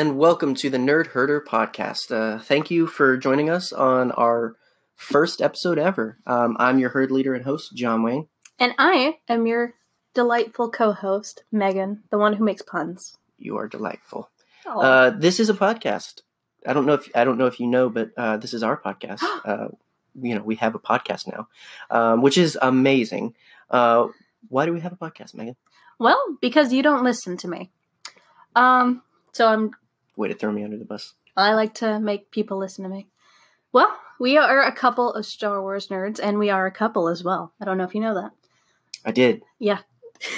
and welcome to the Nerd Herder podcast. Uh, thank you for joining us on our first episode ever. Um, I'm your herd leader and host, John Wayne. And I am your delightful co host, Megan, the one who makes puns. You are delightful. Uh, this is a podcast. I don't know if I don't know if you know, but uh, this is our podcast. uh, you know, we have a podcast now, um, which is amazing. Uh, why do we have a podcast, Megan? well, because you don't listen to me. Um, so I'm Way to throw me under the bus. I like to make people listen to me. Well, we are a couple of Star Wars nerds, and we are a couple as well. I don't know if you know that. I did. Yeah.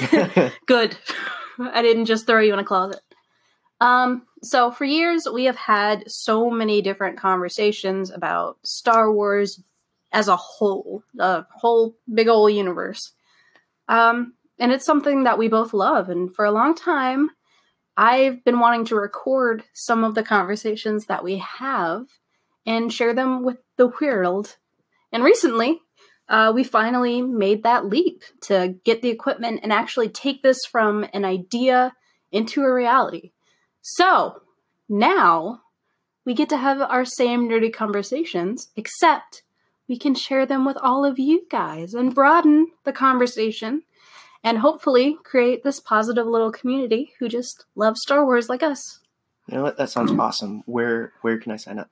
Good. I didn't just throw you in a closet. Um, so for years we have had so many different conversations about Star Wars as a whole, the whole big old universe. Um, and it's something that we both love. And for a long time, I've been wanting to record some of the conversations that we have and share them with the world. And recently, uh, we finally made that leap to get the equipment and actually take this from an idea into a reality. So now we get to have our same nerdy conversations, except we can share them with all of you guys and broaden the conversation and hopefully create this positive little community who just love Star Wars like us. You know what? That sounds awesome. Where where can I sign up?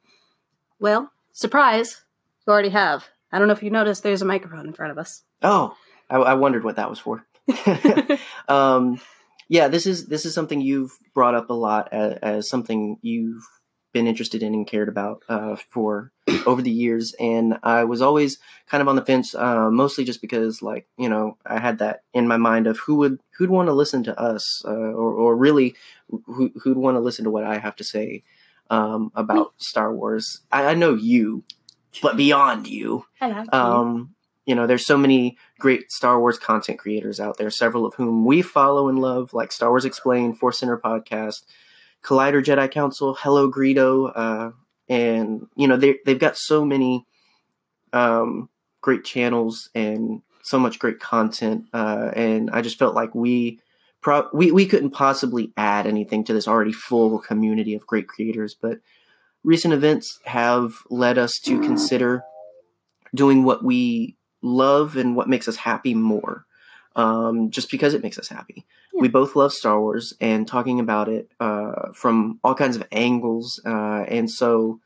Well, surprise, you already have. I don't know if you noticed, there's a microphone in front of us. Oh, I, I wondered what that was for. um, yeah, this is this is something you've brought up a lot as, as something you've been interested in and cared about uh, for over the years, and I was always kind of on the fence, uh, mostly just because, like, you know, I had that in my mind of who would who'd want to listen to us, uh, or, or really who, who'd want to listen to what I have to say um, about Star Wars. I, I know you, but beyond you, have um, you know, there's so many great Star Wars content creators out there, several of whom we follow and love, like Star Wars Explained, Force Center Podcast, Collider Jedi Council, Hello Greedo, uh, and you know they they've got so many um, great channels and so much great content, uh, and I just felt like we. Pro- we we couldn't possibly add anything to this already full community of great creators, but recent events have led us to consider doing what we love and what makes us happy more um, just because it makes us happy Yeah. we both love star wars and talking about it uh, from all kinds of angles uh, and so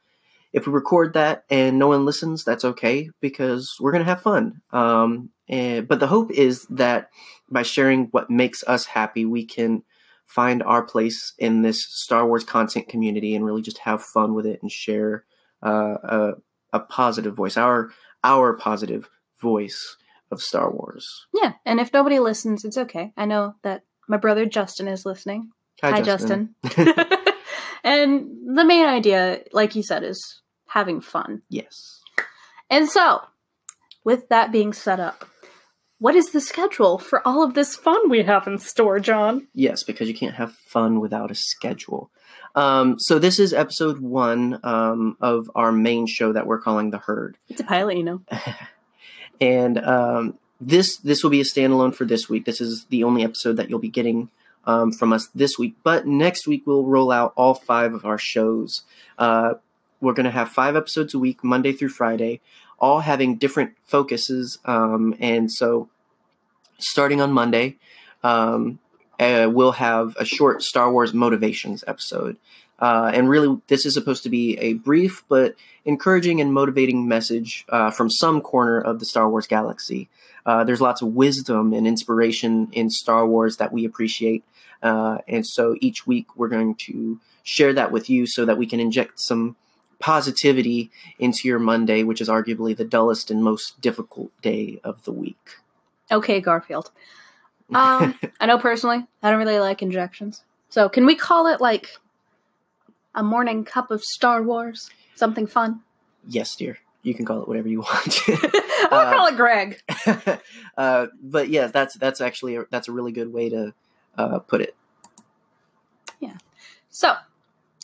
if we record that and no one listens that's okay because we're going to have fun um, and, but the hope is that by sharing what makes us happy we can find our place in this star wars content community and really just have fun with it and share uh, a, a positive voice our our positive voice of Star Wars. Yeah, and if nobody listens, it's okay. I know that my brother Justin is listening. Hi, Justin. and the main idea, like you said, is having fun. yes. And so, with that being set up, what is the schedule for all of this fun we have in store, John? Yes, because you can't have fun without a schedule. Um, so this is episode one um, of our main show that we're calling the Herd, It's a pilot, you know. and um, this this will be a standalone for this week. This is the only episode that you'll be getting um, from us this week. But next week we'll roll out all five of our shows. Uh, we're going to have five episodes a week, Monday through Friday, all having different focuses. Um, and so, starting on Monday, um, uh, we'll have a short Star Wars motivations episode. Uh, and really, this is supposed to be a brief but encouraging and motivating message uh, from some corner of the Star Wars galaxy. Uh, there's lots of wisdom and inspiration in Star Wars that we appreciate. Uh, and so each week we're going to share that with you so that we can inject some positivity into your Monday, which is arguably the dullest and most difficult day of the week. Okay, Garfield. Um, I know personally, I don't really like injections. So, can we call it like a morning cup of Star Wars? Something fun? Yes, dear. You can call it whatever you want. I would call it Greg. uh, but yeah, that's that's actually a, that's a really good way to uh, put it. Yeah. So,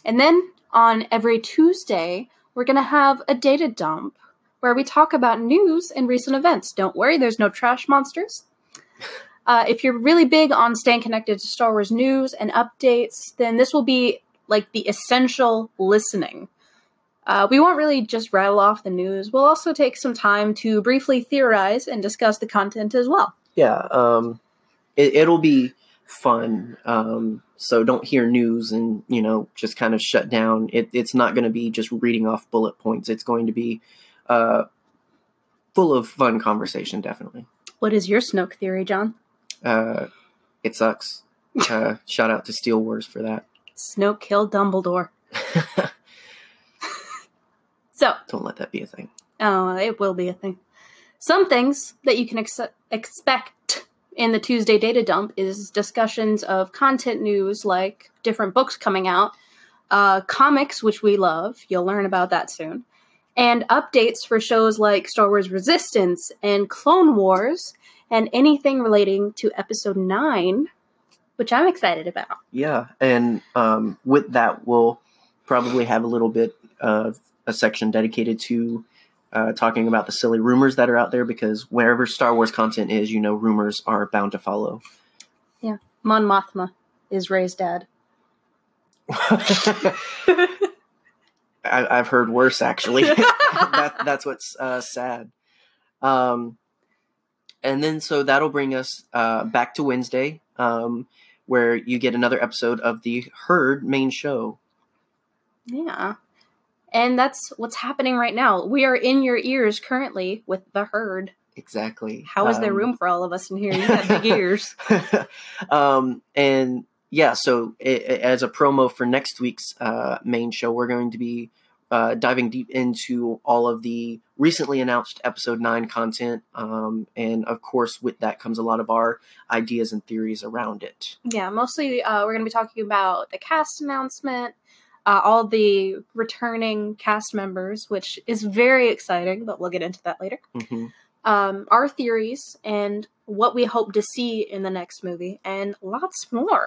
and then on every Tuesday, we're going to have a data dump where we talk about news and recent events. Don't worry, there's no trash monsters. Uh, if you're really big on staying connected to Star Wars news and updates, then this will be like the essential listening. Uh, we won't really just rattle off the news. We'll also take some time to briefly theorize and discuss the content as well. Yeah, um, it, it'll be fun. Um, so don't hear news and you know just kind of shut down. It, it's not going to be just reading off bullet points. It's going to be uh, full of fun conversation. Definitely. What is your Snoke theory, John? Uh, it sucks. Uh, shout out to Steel Wars for that. Snoke killed Dumbledore. so Don't let that be a thing. Oh, it will be a thing. Some things that you can ex- expect in the Tuesday data dump is discussions of content news like different books coming out, uh, comics, which we love. You'll learn about that soon. And updates for shows like Star Wars Resistance and Clone Wars, and anything relating to Episode 9, which I'm excited about. Yeah, and um, with that, we'll probably have a little bit of a section dedicated to uh, talking about the silly rumors that are out there because wherever Star Wars content is, you know, rumors are bound to follow. Yeah, Mon Mothma is Rey's dad. I, I've heard worse, actually. that, that's what's uh, sad. Um, and then, so that'll bring us uh, back to Wednesday, um, where you get another episode of the Herd main show. Yeah. And that's what's happening right now. We are in your ears currently with the herd. Exactly. How is there Um, room for all of us in here? You got big ears. um, and yeah, so i i- as a promo for next week's uh, main show, we're going to be uh, diving deep into all of the recently announced episode nine content, um, and of course, with that comes a lot of our ideas and theories around it. Yeah, mostly uh, we're going to be talking about the cast announcement, uh, all the returning cast members, which is very exciting, but we'll get into that later. hmm Um, our theories and what we hope to see in the next movie, and lots more.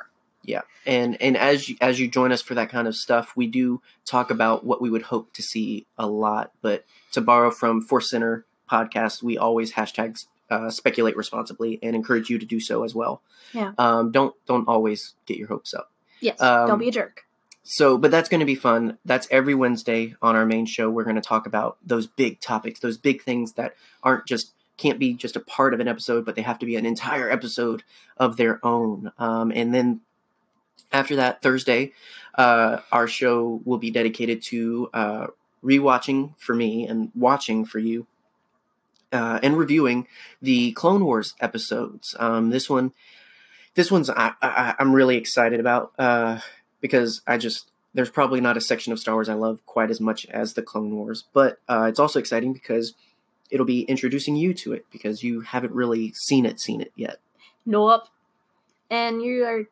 Yeah, and and as you, as you join us for that kind of stuff, we do talk about what we would hope to see a lot. But to borrow from Force Center podcast, we always hashtags uh, speculate responsibly and encourage you to do so as well. Yeah. Um, don't don't always get your hopes up. Yes, Um, don't be a jerk. So, but that's going to be fun. That's every Wednesday on our main show. We're going to talk about those big topics, those big things that aren't just can't be just a part of an episode, but they have to be an entire episode of their own. Um, and then after that, Thursday, uh, our show will be dedicated to uh, rewatching for me and watching for you. Uh, and reviewing the Clone Wars episodes. Um, this one, this one's I, I, I'm really excited about. Because I just there's probably not a section of Star Wars I love quite as much as the Clone Wars, but uh, it's also exciting because it'll be introducing you to it because you haven't really seen it seen it yet. Nope. And you are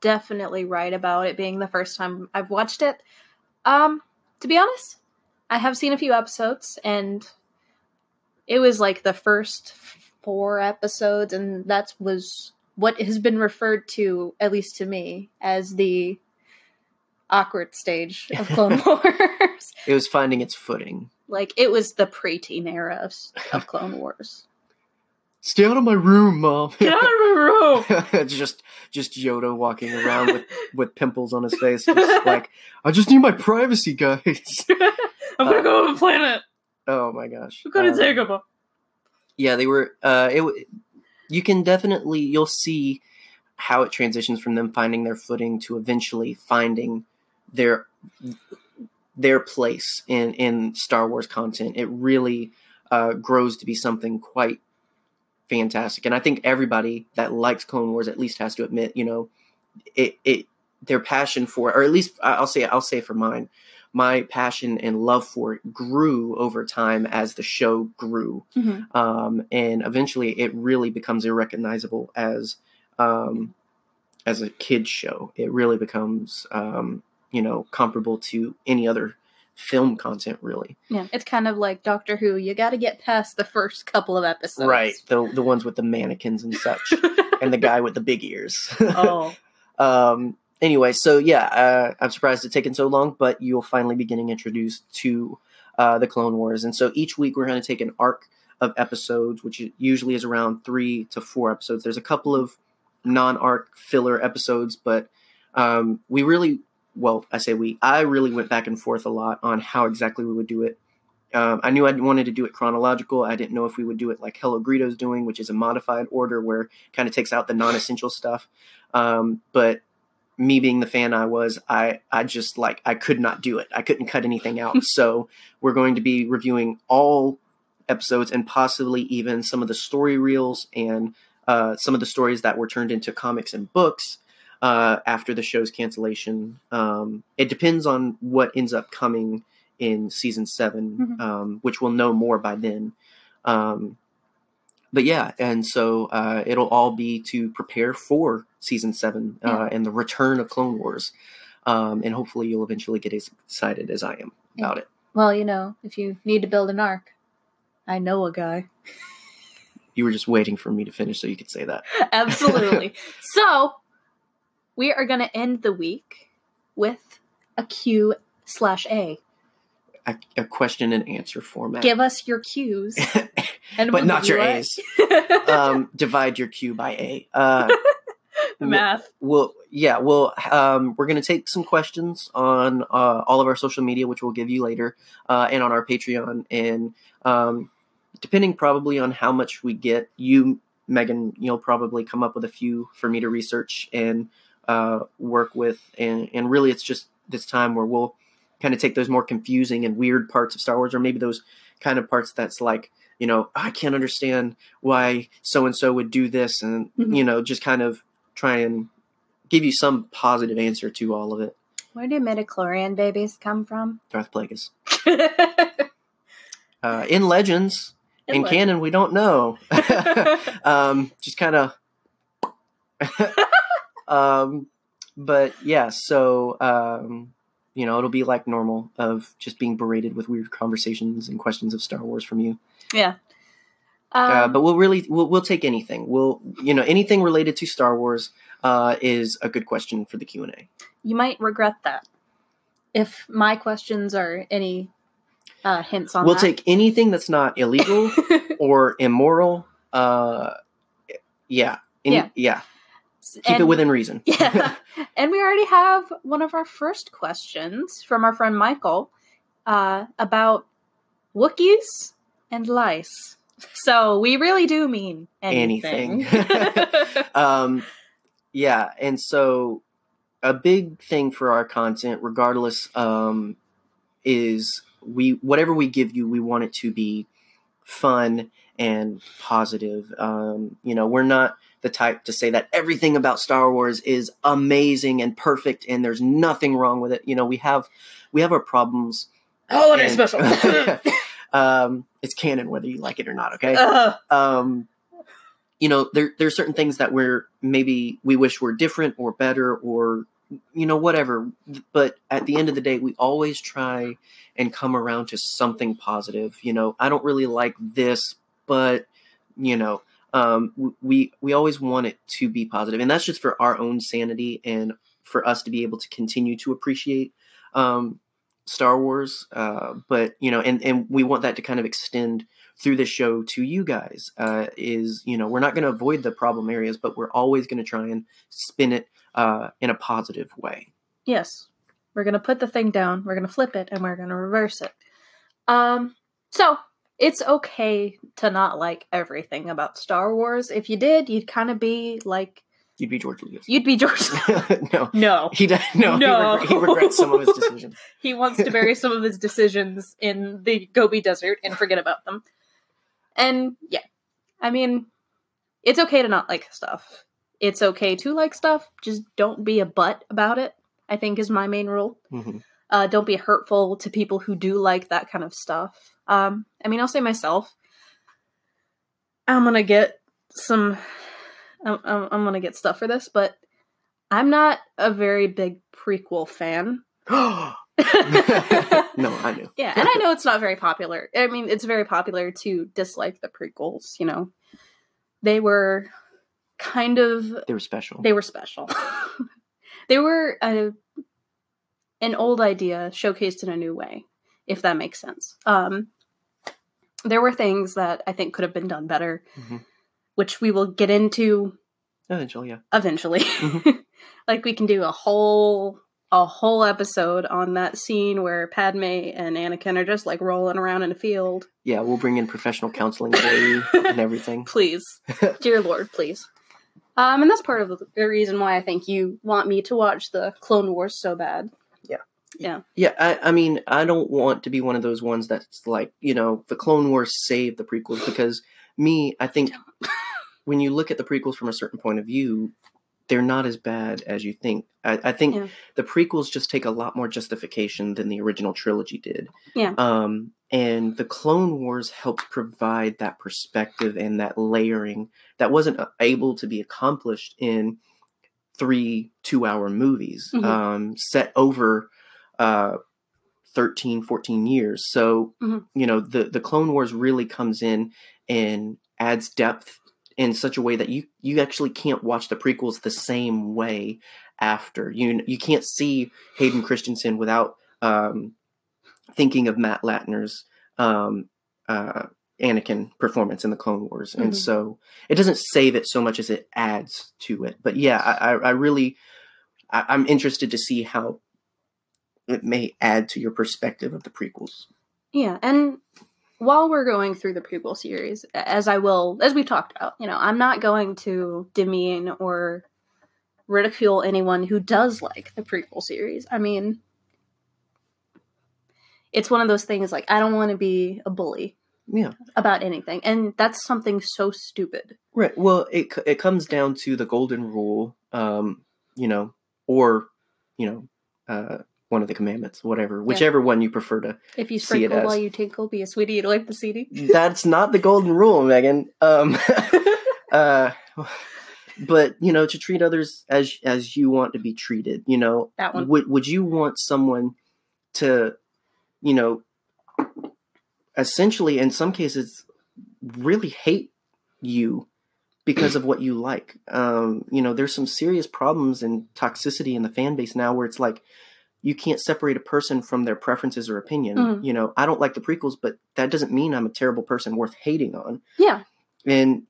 definitely right about it being the first time I've watched it. Um, to be honest, I have seen a few episodes and it was like the first four episodes and that was what has been referred to at least to me as the awkward stage of Clone Wars. It was finding its footing. like it was the preteen era of, of Clone Wars. Stay out of my room, mom. Get out of my room! It's just just Yoda walking around with with pimples on his face, just like I just need my privacy, guys. I'm gonna go to the planet. oh my gosh. I'm gonna Um, take him. yeah they were uh it you can definitely you'll see how it transitions from them finding their footing to eventually finding their their place in in star wars content it really uh grows to be something quite fantastic and i think everybody that likes clone wars at least has to admit you know it it their passion for or at least i'll say i'll say for mine my passion and love for it grew over time as the show grew Mhm. um, and eventually it really becomes irrecognizable as um, as a kids show. It really becomes um, you know comparable to any other film content, really. Yeah, it's kind of like Doctor Who. You got to get past the first couple of episodes. Right, the the ones with the mannequins and such, and the guy with the big ears. oh, um, anyway, so yeah, uh, I'm surprised it's taken so long, but you'll finally be getting introduced to uh, the Clone Wars. And so each week we're going to take an arc of episodes, which usually is around three to four episodes. There's a couple of non arc filler episodes, but um, we really well, I say we. I really went back and forth a lot on how exactly we would do it. Um, I knew I wanted to do it chronological. I didn't know if we would do it like Hello Greedo's doing, which is a modified order where kind of takes out the non-essential stuff. Um, but me being the fan I was, I I just like I could not do it. I couldn't cut anything out. so we're going to be reviewing all episodes and possibly even some of the story reels and uh, some of the stories that were turned into comics and books uh, after the show's cancellation. Um, it depends on what ends up coming in season 7 Mhm. um, which we'll know more by then. Um, but yeah, and so uh, it'll all be to prepare for season seven uh, Yeah. and the return of Clone Wars. Um, and hopefully, you'll eventually get as excited as I am about it. Well, you know, if you need to build an arc, I know a guy. You were just waiting for me to finish so you could say that. Absolutely. so, we are going to end the week with a Q slash A. A, a question and answer format. Give us your Qs. And but we'll not your you A's. um, divide your Q by A. Uh, Math. Well, yeah, well, um, we're going to take some questions on uh, all of our social media, which we'll give you later, uh, and on our Patreon. And um, depending probably on how much we get, you, Megan, you'll probably come up with a few for me to research and uh, work with. And, and really, it's just this time where we'll kind of take those more confusing and weird parts of Star Wars, or maybe those kind of parts that's like, you know, I can't understand why so and so would do this, and, Mhm. you know, just kind of try and give you some positive answer to all of it. Where do midichlorian babies come from? Darth Plagueis. Uh, in Legends, in, canon, we don't know. um, just kind of. Um, but yeah, so um, you know, it'll be like normal of just being berated with weird conversations and questions of Star Wars from you. yeah. uh, Um, but we'll really we'll, we'll take anything. We'll you know anything related to Star Wars uh, is a good question for the Q and A. you might regret that if my questions are any uh, hints on We'll that. take anything that's not illegal or immoral. Uh, yeah, Any- Yeah. yeah. Keep it within reason. Yeah. and we already have one of our first questions from our friend Michael uh, about Wookiees and lice. So we really do mean anything. Anything. um, yeah, and so a big thing for our content, regardless, um, is we whatever we give you, we want it to be fun and positive. Um, you know, we're not the type to say that everything about Star Wars is amazing and perfect and there's nothing wrong with it. You know, we have we have our problems. Holiday and- special. um, it's canon whether you like it or not. Okay Ugh. um, you know, there there's certain things that we're maybe we wish were different or better or you know whatever. But at the end of the day, we always try and come around to something positive. You know, I don't really like this, but you know, um, we we always want it to be positive, and that's just for our own sanity and for us to be able to continue to appreciate um, Star Wars. Uh, but you know, and and we want that to kind of extend through the show to you guys. Uh, is you know, we're not going to avoid the problem areas, but we're always going to try and spin it uh, in a positive way. Yes. We're going to put the thing down, we're going to flip it, and we're going to reverse it. Um, so it's okay to not like everything about Star Wars. If you did, you'd kind of be like, You'd be George Lucas. you'd be George. no, no. he does. No, No. He, reg- he regrets some of his decisions. He wants to bury some of his decisions in the Gobi Desert and forget about them. And yeah, I mean, it's okay to not like stuff. It's okay to like stuff. Just don't be a butt about it. I think is my main rule. Mhm. Uh, don't be hurtful to people who do like that kind of stuff. Um, I mean, I'll say myself. I'm gonna get some. I'm, I'm, I'm gonna get stuff for this, but I'm not a very big prequel fan. no, I knew. Yeah, and I know it's not very popular. I mean, it's very popular to dislike the prequels, you know. They were kind of They were special. they were special. they were a, an old idea showcased in a new way, if that makes sense. Um there were things that I think could have been done better, Mhm. which we will get into Eventually, yeah. eventually. Mhm. like we can do a whole a whole episode on that scene where Padme and Anakin are just like rolling around in a field. Yeah, we'll bring in professional counseling for you and everything. Please. Dear Lord, please. Um, and that's part of the reason why I think you want me to watch the Clone Wars so bad. Yeah. Yeah. I, I mean, I don't want to be one of those ones that's like, you know, the Clone Wars saved the prequels because me, I think when you look at the prequels from a certain point of view, they're not as bad as you think. I, I think Yeah. the prequels just take a lot more justification than the original trilogy did. Yeah. Um, and the Clone Wars helped provide that perspective and that layering that wasn't uh, able to be accomplished in three two-hour movies Mhm. um, set over uh, 13, 14 years. So Mhm. you know the the Clone Wars really comes in and adds depth in such a way that you you actually can't watch the prequels the same way after you you can't see Hayden Christensen without um, thinking of Matt Lanter's um, uh, Anakin performance in the Clone Wars, and Mhm. so it doesn't save it so much as it adds to it. But yeah, I, I, I really I, I'm interested to see how it may add to your perspective of the prequels. Yeah, and while we're going through the prequel series, as I will, as we've talked about, you know, I'm not going to demean or ridicule anyone who does like the prequel series. I mean, it's one of those things like I don't want to be a bully Yeah. about anything, and that's something so stupid. Right. Well, it it comes down to the golden rule, um, you know, or you know, uh, one of the commandments, whatever, whichever one you prefer to. If you See it sprinkle while you tinkle, be a sweetie, you like the CD. That's not the golden rule, Megan. Um, uh, but you know, to treat others as as you want to be treated. You know, That one. would would you want someone to, you know, essentially, in some cases, really hate you because of what you like? Um, you know, there's some serious problems and toxicity in the fan base now, where it's like you can't separate a person from their preferences or opinion. Mhm. You know, I don't like the prequels, but that doesn't mean I'm a terrible person worth hating on. Yeah. And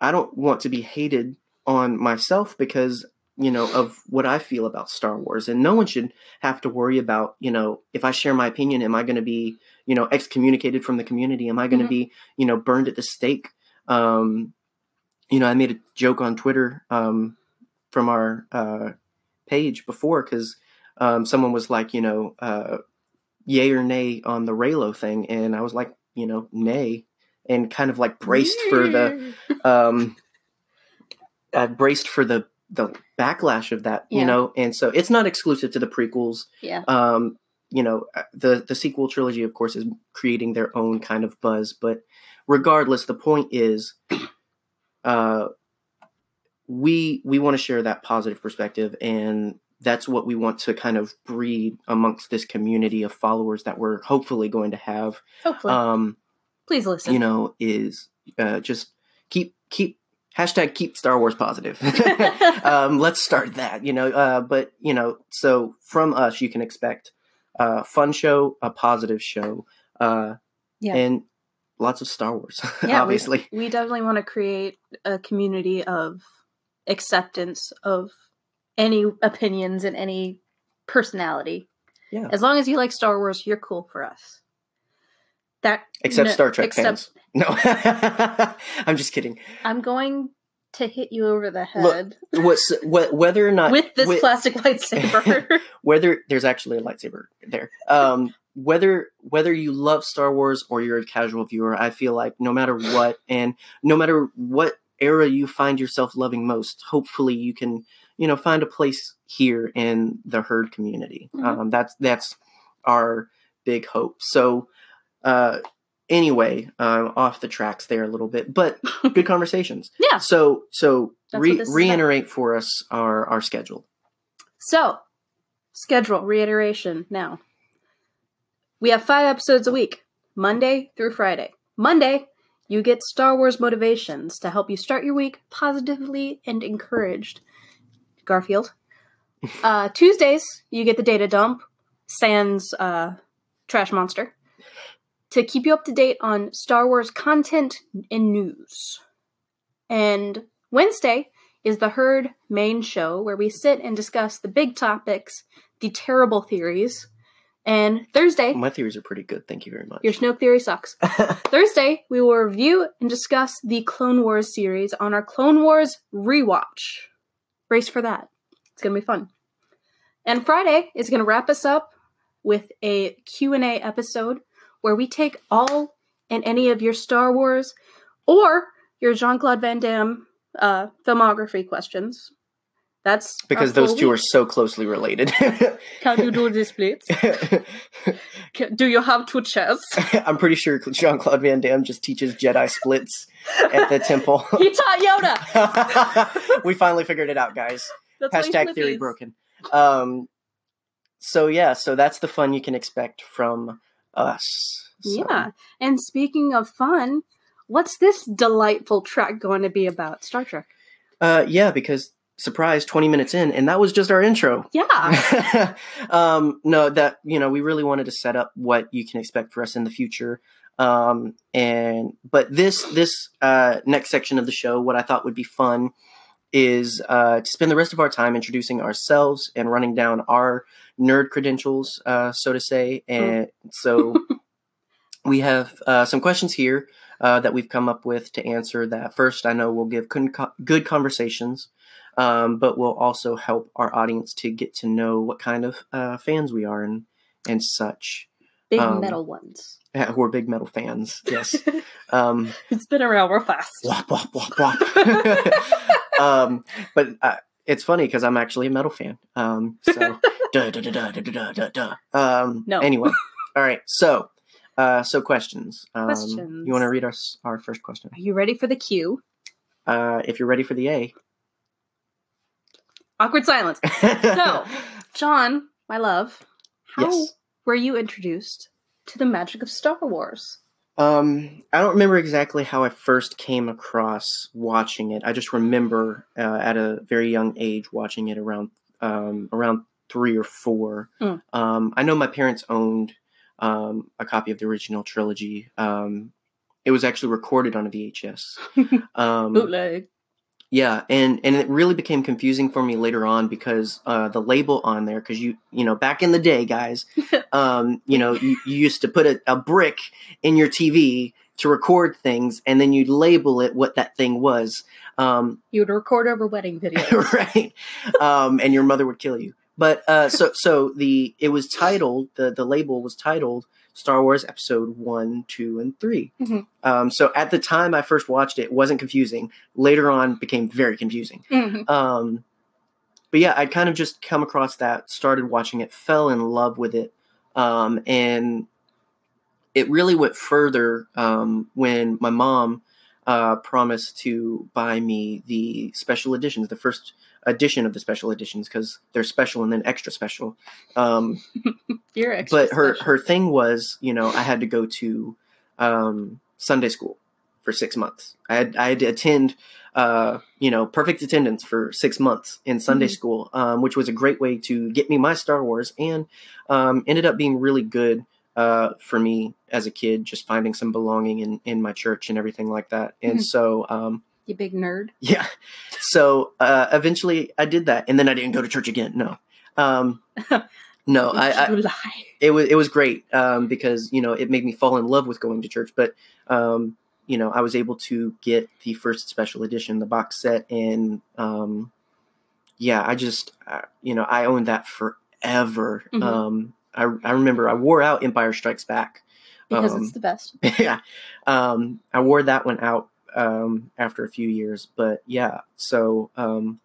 I don't want to be hated on myself because, you know, of what I feel about Star Wars. And no one should have to worry about, you know, if I share my opinion, am I going to be, you know, excommunicated from the community? Am I going to Mhm. be, you know, burned at the stake? Um, you know, I made a joke on Twitter um, from our uh, page before because um, someone was like, you know, uh, yay or nay on the Reylo thing, and I was like, you know, nay, and kind of like braced for the um, uh, braced for the the backlash of that, Yeah. you know, and so it's not exclusive to the prequels. yeah. Um, you know, uh, the the sequel trilogy, of course, is creating their own kind of buzz, but regardless, the point is, uh, we we want to share that positive perspective, and that's what we want to kind of breed amongst this community of followers that we're hopefully going to have. Hopefully, Um, please listen. you know, is uh, just keep keep hashtag keep Star Wars positive. um, let's start that. You know, uh, but you know, so from us, you can expect a fun show, a positive show, uh, Yeah. and lots of Star Wars. Yeah, we- obviously, we definitely want to create a community of acceptance of any opinions and any personality. Yeah. As long as you like Star Wars, you're cool for us. That except no- Star Trek except fans. No, I'm just kidding. I'm going to hit you over the head. Look, What's wh- whether or not with this wh- plastic lightsaber. whether there's actually a lightsaber there um whether whether you love star wars or you're a casual viewer i feel like no matter what and no matter what era you find yourself loving most hopefully you can you know find a place here in the herd community Mhm. um that's that's our big hope so uh anyway um off the tracks there a little bit but good conversations yeah. so so re- what this is about. reiterate for us our our schedule So, schedule reiteration now. We have five episodes a week, Monday through Friday. Monday, you get Star Wars motivations to help you start your week positively and encouraged. Garfield. Uh, Tuesdays, you get the data dump, Sans uh, Trash Monster, to keep you up to date on Star Wars content and news. And Wednesday is the Herd main show where we sit and discuss the big topics the terrible theories. And Thursday, My theories are pretty good. Thank you very much. your Snoke theory sucks. Thursday, we will review and discuss the Clone Wars series on our Clone Wars rewatch. Brace for that. It's going to be fun. And Friday is going to wrap us up with a Q&A episode where we take all and any of your Star Wars or your Jean-Claude Van Damme uh, filmography questions. That's because those two are so closely related. Can you do this, please? Can- Do you have two chairs? I'm pretty sure Jean Claude Van Damme just teaches Jedi splits at the temple. he taught Yoda. we finally figured it out, guys. That's Hashtag theory broken. Um, so yeah, so that's the fun you can expect from us. So- Yeah. And speaking of fun, what's this delightful track going to be about? Star Trek. Uh, yeah, because surprise, 20 minutes in, and that was just our intro. Yeah. um, no, that you know, we really wanted to set up what you can expect for us in the future. Um, and but this this uh, next section of the show, what I thought would be fun is uh, to spend the rest of our time introducing ourselves and running down our nerd credentials, uh, so to say. And so we have uh, some questions here uh, that we've come up with to answer. That first, I know we'll give good conversations um, but will also help our audience to get to know what kind of uh, fans we are and and such. Big um, metal ones. Yeah, who are big metal fans? Yes. um, it's been around real fast. Wop wop wop wop. um, but uh, it's funny because I'm actually a metal fan. Um, so duh, duh, duh, duh, duh, duh, duh, duh. Um, no. Anyway, all right. So uh, so questions. Um, questions. You want to read us our first question? Are you ready for the Q? Uh, if you're ready for the A. Awkward silence. So, John, my love, how Yes. were you introduced to the magic of Star Wars? Um, I don't remember exactly how I first came across watching it. I just remember uh, at a very young age watching it around um, around three or four. Mm. Um, I know my parents owned um, a copy of the original trilogy. Um, it was actually recorded on a VHS. Um, Bootleg. Yeah, and and it really became confusing for me later on because uh, the label on there, because you you know back in the day, guys, um, you know you, you used to put a, a brick in your TV to record things, and then you'd label it what that thing was, um, You would record over wedding videos. right? Um, and your mother would kill you. But uh, so so the it was titled the the label was titled Star Wars Episode One, Two, and 3 Mhm. Um, so at the time I first watched it, it wasn't confusing. Later on, became very confusing. Mhm. Um, but yeah, I'd kind of just come across that, started watching it, fell in love with it, um, and it really went further um, when my mom uh, promised to buy me the special editions, the first edition of the special editions, because they're special and then extra special. Um, You're extra but her special. her thing was, you know, I had to go to um, Sunday school for six months. I had I had to attend, uh, you know, perfect attendance for six months in Sunday Mhm. school, um, which was a great way to get me my Star Wars, and um, ended up being really good uh, for me as a kid, just finding some belonging in in my church and everything like that. And Mhm. so. Um, you big nerd. yeah. So uh, eventually I did that, and then I didn't go to church again. No, um, no, I, I it was it was great um, because you know it made me fall in love with going to church. But um, you know I was able to get the first special edition, the box set, and um, yeah, I just uh, you know I owned that forever. Mhm. Um, I I remember I wore out Empire Strikes Back. Because Um, it's the best. yeah, um, I wore that one out um, after a few years, but yeah. So um,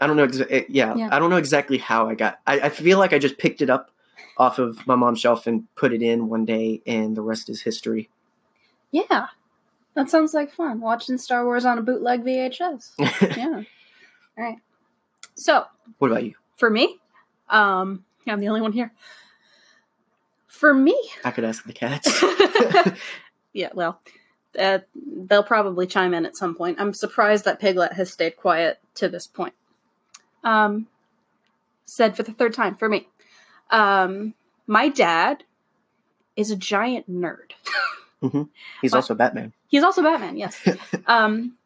I don't know. Exa- yeah, Yeah. I don't know exactly how I got. I, I feel like I just picked it up off of my mom's shelf and put it in one day, and the rest is history. Yeah. That sounds like fun. Watching Star Wars on a bootleg VHS. Yeah. All right. So, what about you? for me, um, I'm the only one here. For me, I could ask the cats. yeah, well, uh, they'll probably chime in at some point. I'm surprised that Piglet has stayed quiet to this point. Um, said for the third time for me. Um, my dad is a giant nerd. He's What? also Batman. He's also Batman, yes. um,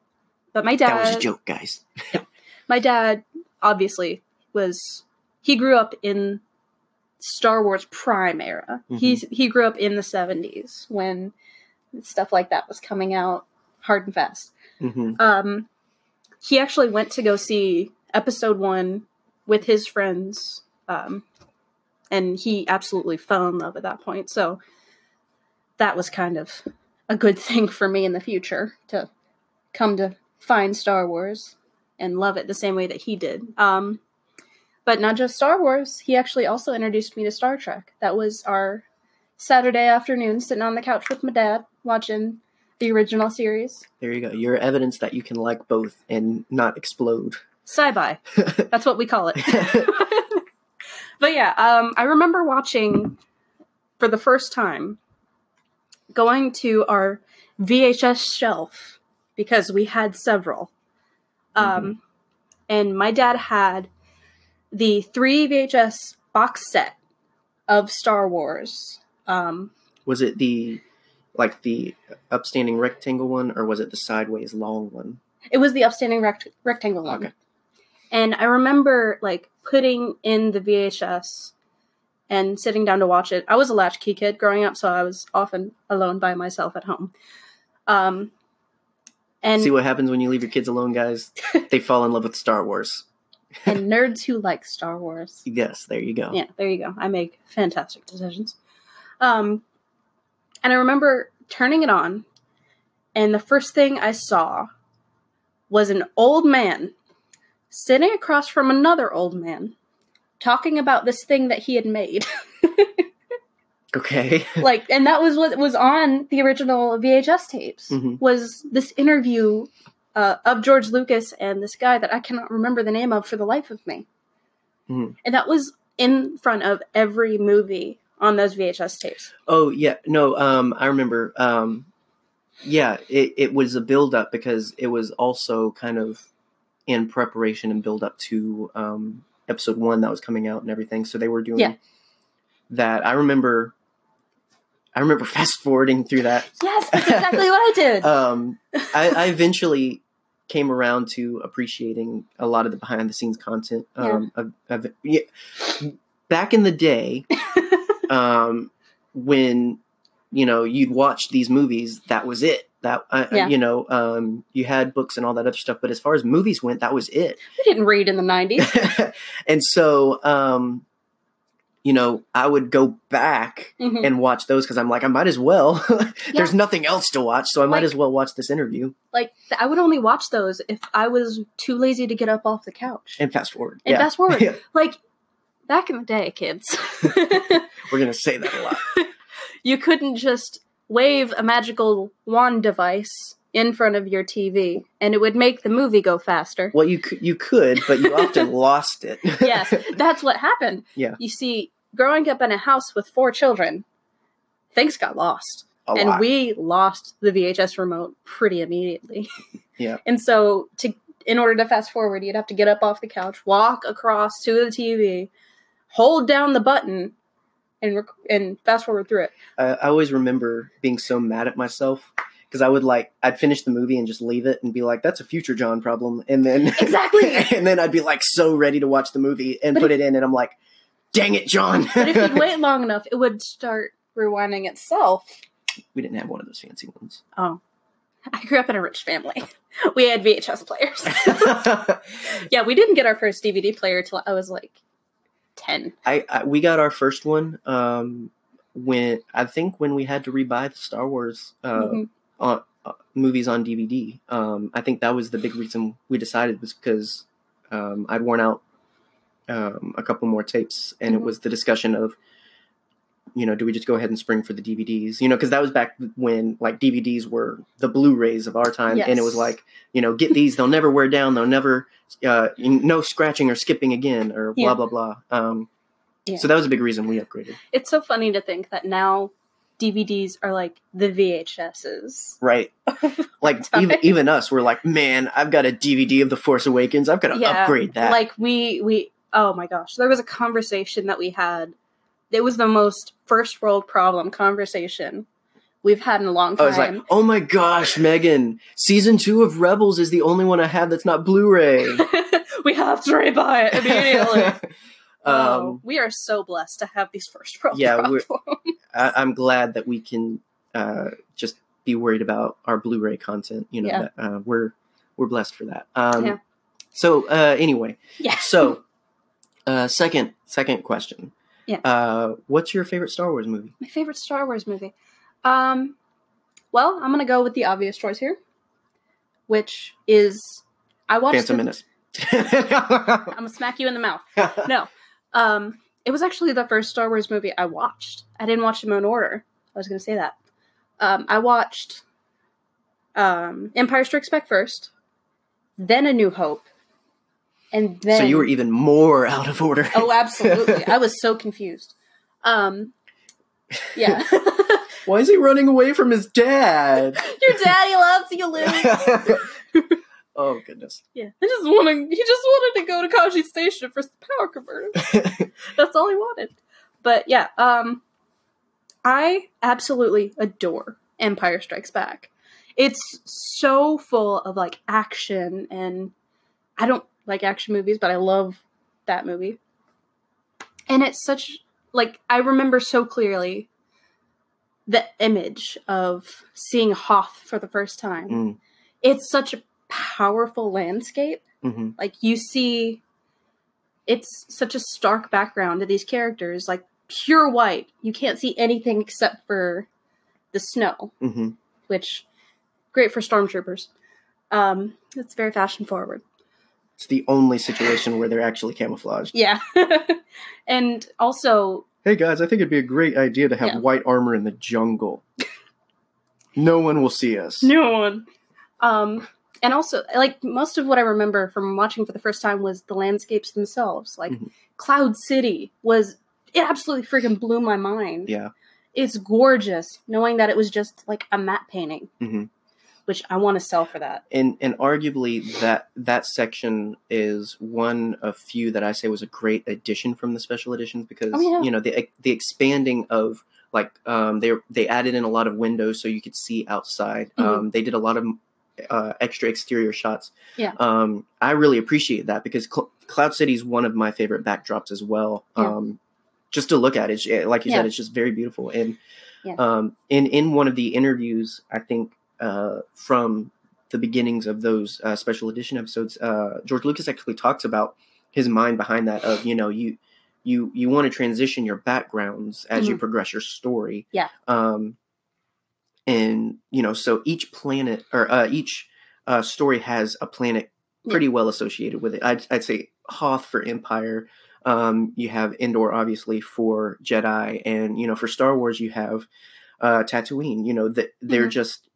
but my dad That was a joke, guys. my dad obviously was he grew up in Star Wars Prime era. Mhm. He's he grew up in the seventies when stuff like that was coming out hard and fast. hmm Um, he actually went to go see episode one with his friends, um, and he absolutely fell in love at that point. So that was kind of a good thing for me in the future to come to find Star Wars and love it the same way that he did. Um, but not just Star Wars, he actually also introduced me to Star Trek. That was our Saturday afternoon sitting on the couch with my dad watching the original series. There you go. You're evidence that you can like both and not explode. Sci-fi. That's what we call it. but yeah, um, I remember watching for the first time, going to our VHS shelf because we had several. Um, And my dad had the three VHS box set of Star Wars. Um, was it the like the upstanding rectangle one, or was it the sideways long one? it was the upstanding rect- rectangle one. Okay. And I remember like putting in the VHS and sitting down to watch it. I was a latchkey kid growing up, so I was often alone by myself at home. Um, and See what happens when you leave your kids alone, guys? they fall in love with Star Wars. and nerds who like Star Wars. Yes, there you go. Yeah, there you go. I make fantastic decisions. Um, and I remember turning it on, and the first thing I saw was an old man sitting across from another old man talking about this thing that he had made. Okay. like, and that was what was on the original VHS tapes. Mhm. Was this interview uh, of George Lucas and this guy that I cannot remember the name of for the life of me. Mhm. And that was in front of every movie on those VHS tapes. Oh yeah, no. Um, I remember. Um, yeah, it it was a build up because it was also kind of in preparation and build up to um episode one that was coming out and everything. So they were doing Yeah. that. I remember. I remember fast forwarding through that. Yes, that's exactly what I did. Um, I, I eventually came around to appreciating a lot of the behind the scenes content. Um, of, of, yeah, back in the day, um, when you know you'd watch these movies, that was it. That uh, Yeah. you know, um, you had books and all that other stuff, but as far as movies went, that was it. we didn't read in the 90s. and so, um, you know, I would go back Mhm. and watch those because I'm like, I might as well. There's Yeah. nothing else to watch, so I might Like- as well watch this interview Like, I would only watch those if I was too lazy to get up off the couch. and fast forward. And yeah. fast forward. Yeah. Like, back in the day, kids, We're gonna say that a lot. you couldn't just wave a magical wand device in front of your TV and it would make the movie go faster. Well, you could, you could, but you often lost it. yes, that's what happened. Yeah. You see, growing up in a house with four children, things got lost. a and lot. we lost the VHS remote pretty immediately. Yeah. And so to in order to fast forward, you'd have to get up off the couch, walk across to the TV, hold down the button, and rec- and fast forward through it. I, I always remember being so mad at myself because I would like I'd finish the movie and just leave it and be like, "That's a future John problem," and then Exactly. and then I'd be like so ready to watch the movie and But put it in, and I'm like, "Dang it, John!" But if you'd wait long enough, it would start rewinding itself. we didn't have one of those fancy ones. Oh. I grew up in a rich family. We had VHS players. yeah, we didn't get our first DVD player till I was like 10. I, I we got our first one um, when I think when we had to rebuy the Star Wars uh, Mhm. on, uh, movies on DVD. Um, I think that was the big reason we decided was because um, I'd worn out um, a couple more tapes, and Mhm. it was the discussion of, you know, do we just go ahead and spring for the DVDs? You know, because that was back when like DVDs were the Blu-rays of our time, and it was like, you know, get these; they'll never wear down, they'll never, uh, no scratching or skipping again, or blah Yeah. blah blah. Um, Yeah. So that was a big reason we upgraded, It's so funny to think that now DVDs are like the VHSs. right? Like even even us, we're like, man, I've got a DVD of The Force Awakens. I've got to Yeah, upgrade that. Like we we oh my gosh, there was a conversation that we had. It was the most first world problem conversation we've had in a long time. I was like, oh my gosh, Megan, season two of Rebels is the only one I have that's not Blu-ray. we have to rebuy it immediately. Oh, Um, we are so blessed to have these first world Yeah, problems. I, I'm glad that we can uh, just be worried about our Blu-ray content. You know, Yeah. that, uh, we're we're blessed for that. Um, Yeah. So uh, anyway, yeah. so uh, second second question. Yeah. Uh, what's your favorite Star Wars movie? My favorite Star Wars movie. Um, well, I'm gonna go with the obvious choice here, which is I watched. Phantom the- Menace. I'm gonna smack you in the mouth. No, um, it was actually the first Star Wars movie I watched. I didn't watch them in order. I was gonna say that. Um, I watched um, Empire Strikes Back first, then A New Hope, and then so you were even more out of order. Oh, absolutely. I was so confused. Um, yeah. Why is he running away from his dad? Your daddy loves you, Luke. oh goodness. Yeah. I just wanted he just wanted to go to Kaji Station for the power converter. That's all he wanted. But yeah, um I absolutely adore Empire Strikes Back. It's so full of like action and I don't like action movies, but I love that movie. And it's such like I remember so clearly the image of seeing Hoth for the first time. Mm. It's such a powerful landscape hmm like you see it's such a stark background to these characters like pure white you can't see anything except for the snow hmm which great for stormtroopers um it's very fashion forward It's the only situation where they're actually camouflaged. yeah and also Hey guys, I think it'd be a great idea to have Yeah. white armor in the jungle. no one will see us. no one um and also like most of what i remember from watching for the first time was the landscapes themselves like Mhm. cloud city was it absolutely freaking blew my mind Yeah. it's gorgeous knowing that it was just like a matte painting Mhm. Which i want to sell for that and and arguably that that section is one of few that I say was a great addition from the special editions because Oh, yeah. you know the the expanding of like um, they they added in a lot of windows so you could see outside. Mhm. Um, they did a lot of uh, extra exterior shots. Yeah. Um, I really appreciate that because Cl- Cloud City is one of my favorite backdrops as well. Yeah. Um, just to look at it, like you Yeah. said, it's just very beautiful. And Yeah. um, in in one of the interviews, I think uh, from the beginnings of those uh, special edition episodes, uh, George Lucas actually talks about his mind behind that. Of you know you you you want to transition your backgrounds as you Mhm. progress your story. Yeah. Um, and you know, so each planet or uh, each uh, story has a planet pretty well associated with it. I'd, I'd say Hoth for Empire. Um, you have Endor, obviously, for Jedi, and you know, for Star Wars, you have uh, Tatooine. You know, that they're Mhm. just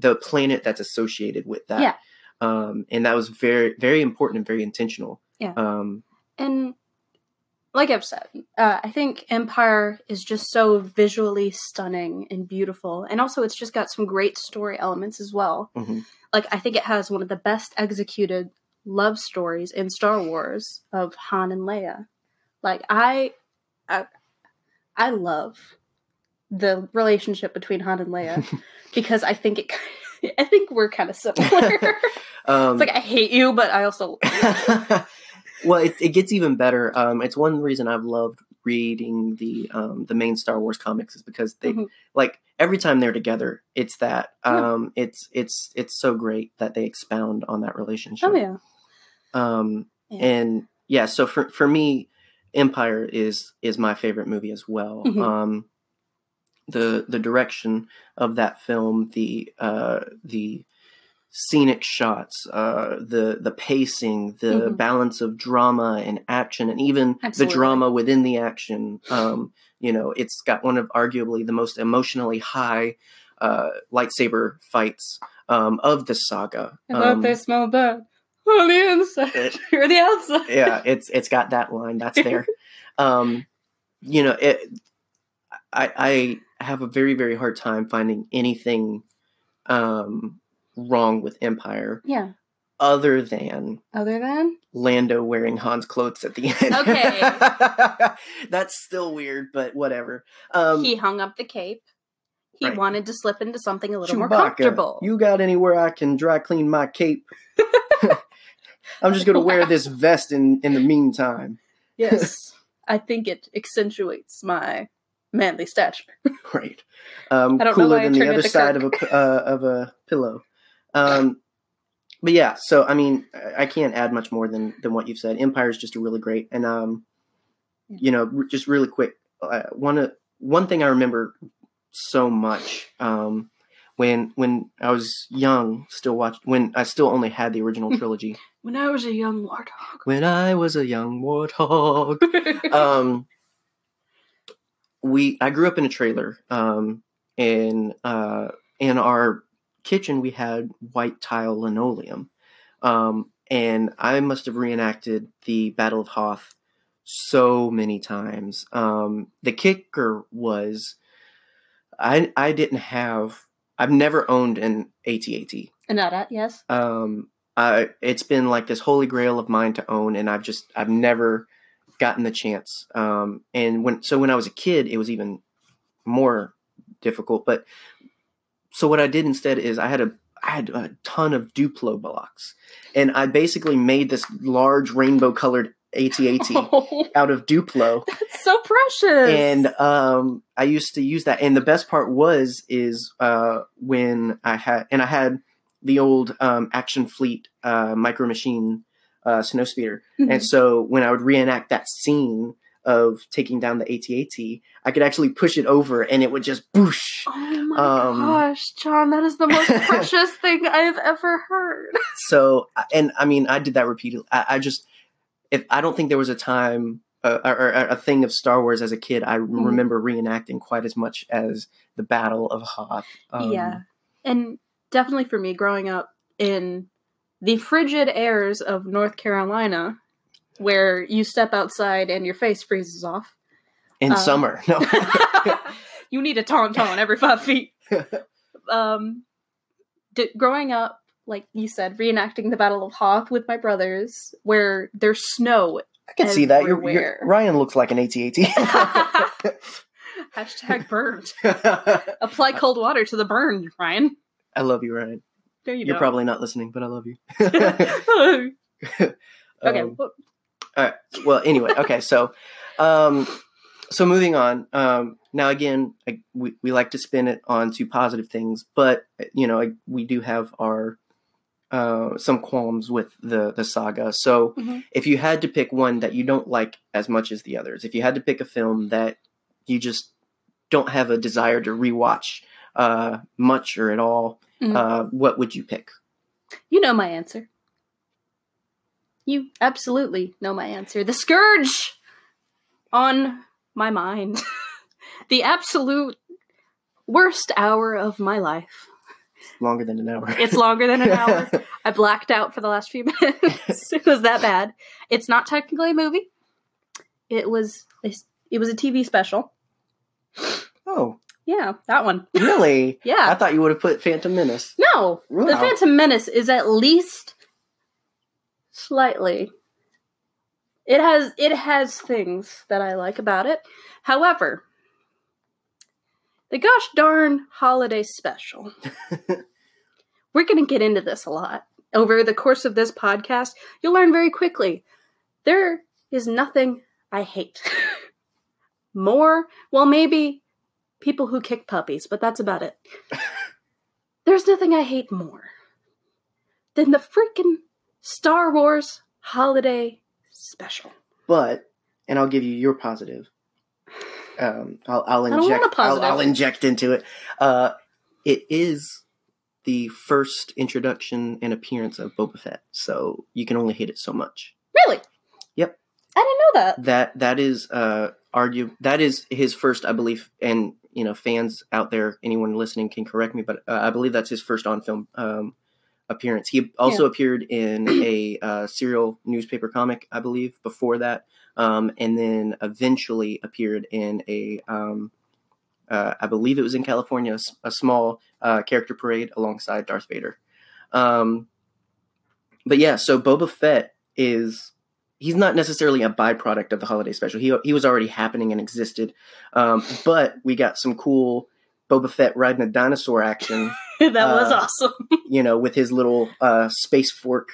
the planet that's associated with that. Yeah. Um, and that was very, very important and very intentional. Yeah. Um, and like i've said uh, i think empire is just so visually stunning and beautiful and also it's just got some great story elements as well mhm. like i think it has one of the best executed love stories in star wars of han and leia like i i, I love the relationship between han and leia because i think it i think we're kind of similar um, it's like i hate you but i also well, it, it gets even better. Um, it's one reason I've loved reading the um, the main Star Wars comics is because they Mhm. like every time they're together, it's that Yeah. um, it's it's it's so great that they expound on that relationship. oh yeah Um, Yeah. and yeah, so for for me, Empire is is my favorite movie as well. Mhm. Um, the the direction of that film, the uh, the scenic shots, uh, the the pacing, the Mhm. balance of drama and action, and even Absolutely. the drama within the action. Um, you know, it's got one of arguably the most emotionally high uh, lightsaber fights um, of the saga. I thought Um, they smell bad on the inside it- or the outside. yeah, it's it's got that line. That's there. um, you know, it. I I have a very very hard time finding anything um, wrong with Empire Yeah. other than Other than Lando wearing Han's clothes at the end. Okay. that's still weird, but whatever. Um, he hung up the cape. He Right. wanted to slip into something a little more Chewbacca, comfortable. You got anywhere I can dry clean my cape? I'm just gonna wear this vest in in the meantime. yes. I think it accentuates my manly stature. Right. Um, I don't know cooler than the other side of a uh, of a pillow. Um, but yeah, so I mean, I- I can't add much more than than what you've said. Empire is just a really great, and um, you know, r- just really quick. Uh, one uh, one thing I remember so much um, when when I was young, still watched when I still only had the original trilogy. When I was a young warthog. when I was a young warthog. um we I grew up in a trailer um and uh in our kitchen we had white tile linoleum um and I must have reenacted the Battle of Hoth so many times um the kicker was I I didn't have I've never owned an ATAT. AT-AT Anata, yes. um I it's been like this holy grail of mine to own and I've just I've never gotten the chance um and when so when I was a kid it was even more difficult but so what I did instead is I had a I had a ton of Duplo blocks and I basically made this large rainbow colored AT-AT Oh, out of Duplo that's so precious. and um, I used to use that. And the best part was is uh, when I had and I had the old um, Action Fleet uh, Micro Machine uh, snow speeder, Mhm. and so when I would reenact that scene of taking down the AT-AT, I could actually push it over, and it would just boosh. Oh my Um, gosh, John, that is the most precious thing I have ever heard. So, and I mean, I did that repeatedly. I, I just, if I don't think there was a time uh, or, or a thing of Star Wars as a kid, I Mhm. remember reenacting quite as much as the Battle of Hoth. Um, yeah. And definitely for me, growing up in the frigid airs of North Carolina, where you step outside and your face freezes off. in Um, summer. No, you need a tauntaun every five feet. um, d- growing up, like you said, reenacting the Battle of Hoth with my brothers, where there's snow. I can see that. You're, you're. Ryan looks like an AT-AT. Hashtag burned. Apply cold water to the burn, Ryan. I love you, Ryan. There you You're go. probably not listening, but I love you. okay. Um, well, All right. Well, anyway, okay. So, um, so moving on. Um, now again, I, we we like to spin it onto positive things, but you know, I, we do have our uh, some qualms with the the saga. So, Mhm. if you had to pick one that you don't like as much as the others, if you had to pick a film that you just don't have a desire to rewatch uh, much or at all, Mhm. uh, what would you pick? you know my answer. You absolutely know my answer. The scourge on my mind. the absolute worst hour of my life. Longer than an hour. It's longer than an hour. I blacked out for the last few minutes. it was that bad. It's not technically a movie. It was it was a TV special. oh, Yeah, that one. really? Yeah. I thought you would have put Phantom Menace. No, the Phantom Menace is at least slightly. It has it has things that I like about it. However, the gosh darn holiday special. We're going to get into this a lot over the course of this podcast. You'll learn very quickly. There is nothing I hate more. Well, maybe people who kick puppies, but that's about it. There's nothing I hate more than the freaking Star Wars holiday special. But, and I'll give you your positive. Um, I'll, I'll inject. I'll. I'll inject into it. Uh, it is the first introduction and appearance of Boba Fett, so you can only hate it so much. Really? Yep. I didn't know that. That that is uh argue that is his first, I believe, and you know fans out there, anyone listening can correct me, but uh, I believe that's his first on film um, appearance. He also appeared in a uh, serial newspaper comic, I believe, before that, um, and then eventually appeared in a, um, uh, I believe it was in California, a small uh, character parade alongside Darth Vader. Um, but yeah, so Boba Fett is he's not necessarily a byproduct of the holiday special. He he was already happening and existed, um, but we got some cool Boba Fett riding a dinosaur action that was Uh, awesome. you know, with his little uh, space fork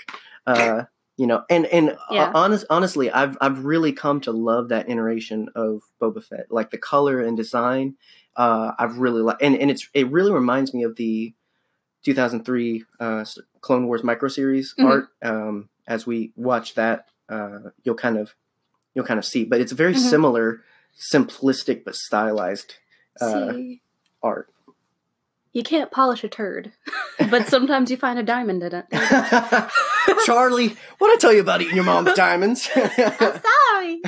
uh, you know, and and Yeah. honest, honestly, I've I've really come to love that iteration of Boba Fett, like the color and design. Uh, I've really like, and and it's it really reminds me of the 2003 uh, Clone Wars micro series Mhm. art. Um, as we watch that, uh, you'll kind of you'll kind of see, but it's very Mhm. similar, simplistic but stylized uh, art. you can't polish a turd, but sometimes you find a diamond in it. Charlie, what did I tell you about eating your mom's diamonds? I'm sorry.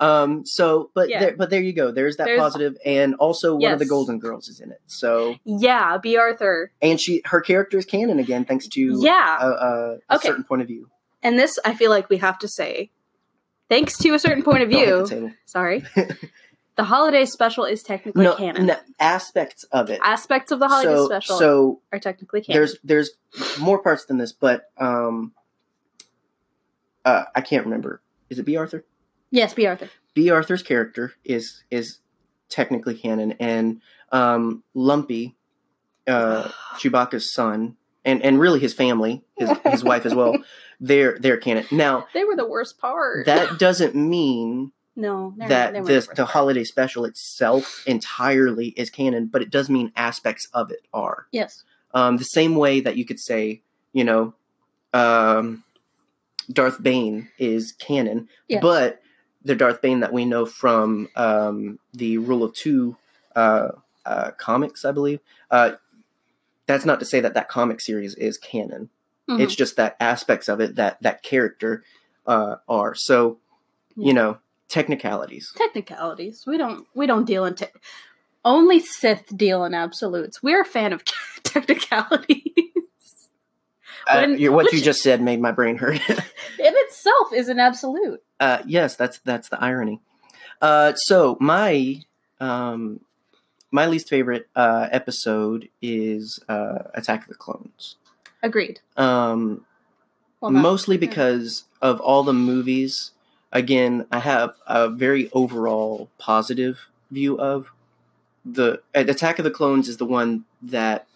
um. So, but Yeah. there, but there you go. There's that There's- positive, and also one of the Golden Girls is in it. So, Yeah, Bea Arthur. and she her character is canon again, thanks to Yeah. a, a, a Okay. certain point of view. And this, I feel like we have to say, thanks to a certain point of view. Sorry. the holiday special is technically No, canon. no, aspects of it. Aspects of the holiday so, special so are technically canon. there's there's more parts than this, but um, uh, I can't remember. Is it Bea Arthur? yes, Bea Arthur. Bea Arthur's character is is technically canon, and um, Lumpy, uh, Chewbacca's son, and and really his family, his his wife as well, they're they're canon. Now They were the worst part. that doesn't mean no, that were this the part. holiday special itself entirely is canon, but it does mean aspects of it are. Yes. Um, the same way that you could say, you know, um, Darth Bane is canon, Yes. but the Darth Bane that we know from um, the Rule of Two uh, uh, comics, I believe, uh, that's not to say that that comic series is canon. Mhm. It's just that aspects of it that that character uh, are. So, you know, technicalities. technicalities. We don't we don't deal in te- only Sith deal in absolutes. We're a fan of technicalities. Uh, When- you- what you just said made my brain hurt. in itself is an absolute. Uh, yes, that's that's the irony. Uh, so my um, my least favorite uh, episode is uh, Attack of the Clones. Agreed. Um, Well, mostly because of all the movies. Again, I have a very overall positive view of the Attack of the Clones is the one that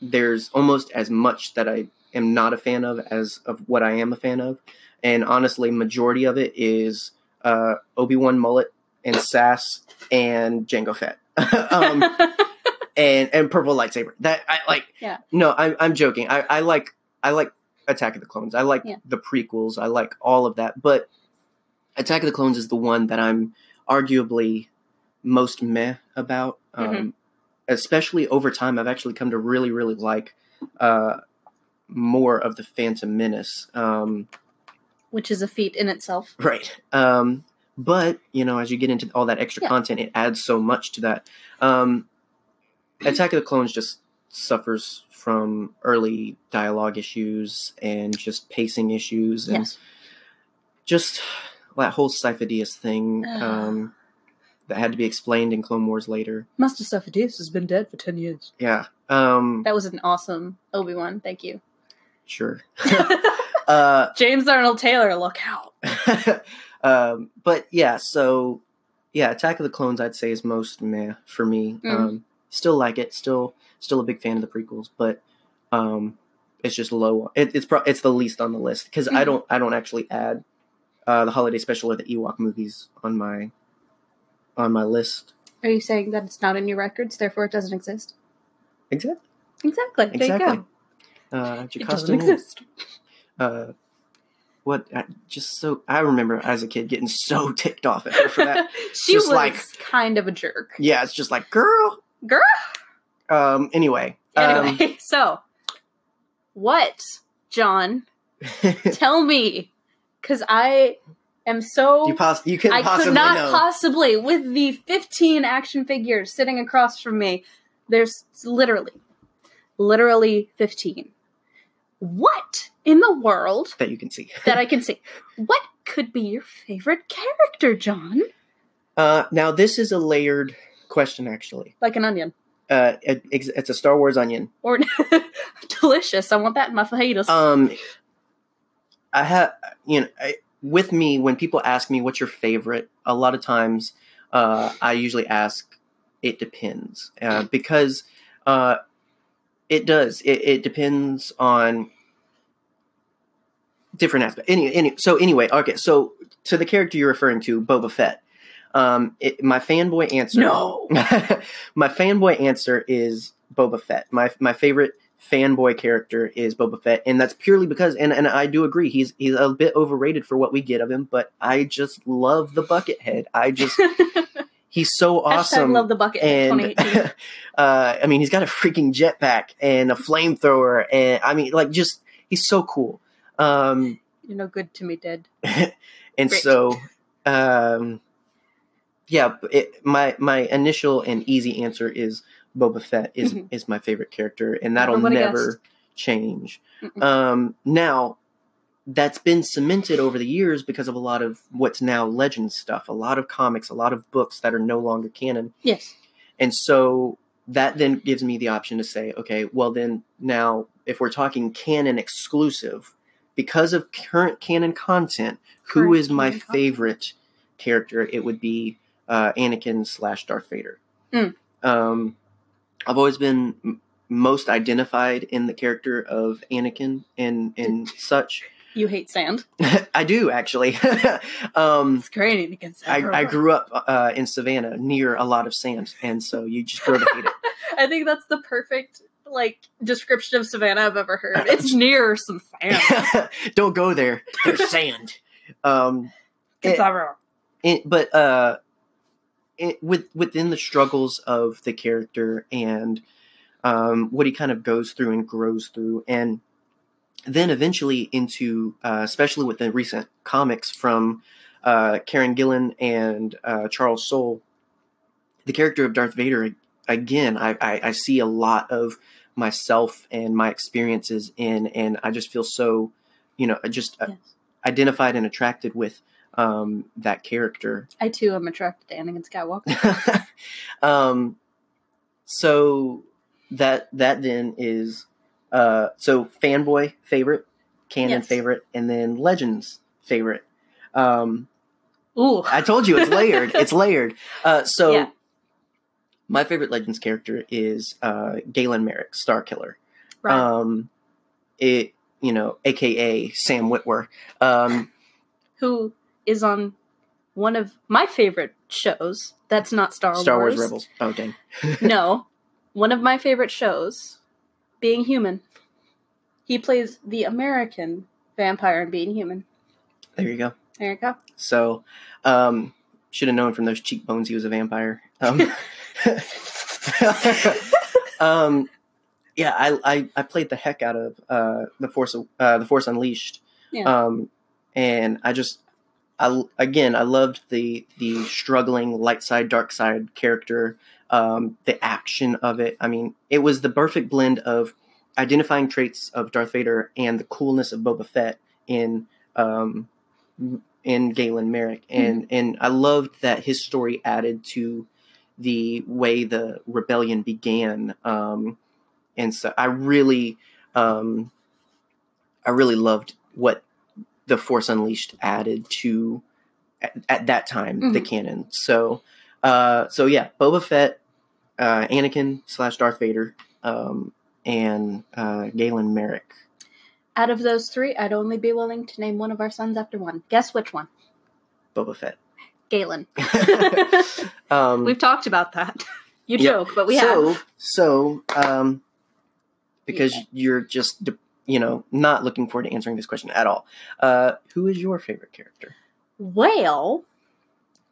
there's almost as much that I am not a fan of as of what I am a fan of, and honestly, majority of it is uh, Obi Wan Mullet and Sass and Jango Fett. um, and and purple lightsaber. That I like. Yeah. No, I'm I'm joking. I I like I like Attack of the Clones. I like Yeah. the prequels. I like all of that. But Attack of the Clones is the one that I'm arguably most meh about. Um, Mhm. Especially over time, I've actually come to really really like uh, more of the Phantom Menace. Um, which is a feat in itself. Right. Um, but you know, as you get into all that extra Yeah. content, it adds so much to that. Um, Attack of the Clones just suffers from early dialogue issues and just pacing issues and Yes. just that whole Sifo-Dyas thing um, that had to be explained in Clone Wars later. Master Sifo-Dyas has been dead for ten years. Yeah. Um, That was an awesome Obi Wan. Thank you, sure. uh, James Arnold Taylor. Look out. um, but yeah, so yeah, Attack of the Clones, I'd say is most meh for me. Mm. Still like it, still still a big fan of the prequels, but um, it's just low. It, it's pro- it's the least on the list because I Mhm. don't I don't actually add uh, the holiday special or the Ewok movies on my on my list. Are you saying that it's not in your records, therefore it doesn't exist? Exactly. Exactly. There Exactly. you go. Uh, It doesn't exist. Uh, what? I, just so I remember as a kid getting so ticked off at her for that. she was like- kind of a jerk. yeah, it's just like girl. Girl. Um. Anyway. Anyway, so what, John? Um, Tell me, because I am so. you you can I could not know. possibly, with the 15 action figures sitting across from me, there's literally, literally 15. What in the world that you can see. that I can see? What could be your favorite character, John? Uh, now this is a layered question, actually. Like an onion. Uh, it, it's a Star Wars onion. Or delicious. I want that in my fajitas. Um, I have you know I, with me when people ask me what's your favorite, a lot of times uh, I usually ask it depends uh, because uh, it does. It, it depends on different aspect. Any, any, so anyway, okay. So to the character you're referring to, Boba Fett. Um, it, my fanboy answer. No. my fanboy answer is Boba Fett. My my favorite fanboy character is Boba Fett, and that's purely because, and, and I do agree, he's he's a bit overrated for what we get of him, but I just love the Buckethead. I just he's so awesome. Hashtag love the bucket. and uh, I mean, he's got a freaking jetpack and a flamethrower, and I mean, like, just he's so cool. Um, You're no good to me, dead. and Great. so, um, yeah, it, my my initial and easy answer is Boba Fett is Mhm. is my favorite character, and that'll never change. Mm-mm. Um, now, that's been cemented over the years because of a lot of what's now legend stuff, a lot of comics, a lot of books that are no longer canon. Yes. And so that then gives me the option to say, okay, well, then now if we're talking canon exclusive, because of current canon content, who Current is my canon content. favorite character? It would be uh, Anakin slash Darth Vader. Mm. Um, I've always been m- most identified in the character of Anakin and and such. You hate sand. I do actually. um, It's great against I, I grew up uh, in Savannah near a lot of sand, and so you just grow to hate it. I think that's the perfect like description of Savannah I've ever heard. It's near some sand. Don't go there. There's sand. Um, It's it- it- but uh, it, with within the struggles of the character and um, what he kind of goes through and grows through, and then eventually into, uh, especially with the recent comics from uh, Kieron Gillen and uh, Charles Soule, the character of Darth Vader. Again, I, I, I see a lot of myself and my experiences in, and I just feel so, you know, just uh, Yes. identified and attracted with um, that character. I too am attracted to Anakin Skywalker. um, so that that then is uh, so fanboy favorite, canon Yes. favorite, and then legends favorite. Um, Ooh. I told you it's layered. it's layered. Uh, so Yeah. my favorite legends character is uh, Galen Marek, Star Killer. right. Um, it you know, aka Sam Witwer. Um, Who is on one of my favorite shows. That's not Star, Star Wars Wars. Rebels. Oh dang. no. One of my favorite shows, Being Human. He plays the American vampire in Being Human. There you go. There you go. So, um, should have known from those cheekbones he was a vampire. Um, um, yeah, I, I I played the heck out of uh, the Force uh, the Force Unleashed. Yeah. Um, and I just I again I loved the the struggling light side dark side character. Um, the action of it. I mean, it was the perfect blend of identifying traits of Darth Vader and the coolness of Boba Fett in um, in Galen Marek, and and I loved that his story added to the way the rebellion began. Um, and so I really, um, I really loved what the Force Unleashed added to at, at that time the Mhm. canon. So, uh, so yeah, Boba Fett, uh, Anakin slash Darth Vader, um, and uh, Galen Marek. Out of those three, I'd only be willing to name one of our sons after one. Guess which one? Boba Fett. Galen. um, We've talked about that. You joke, but we so, have. So, um, because Yeah. you're just, you know, not looking forward to answering this question at all. Uh, who is your favorite character? Well,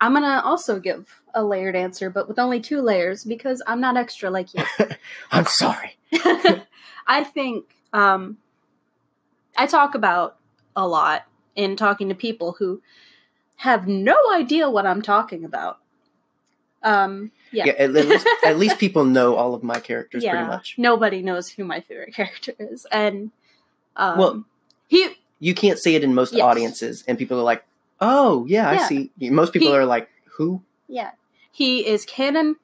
I'm gonna also give a layered answer, but with only two layers because I'm not extra like you. I'm sorry. I think um, I talk about a lot in talking to people who have no idea what I'm talking about. Um, yeah. Yeah, at, least, at least people know all of my characters pretty much. Nobody knows who my favorite character is, and um, Well- he You can't see it in most Yes. audiences, and people are like, "Oh, yeah, Yeah. I see." Most people He- are like, "Who?" yeah he is canon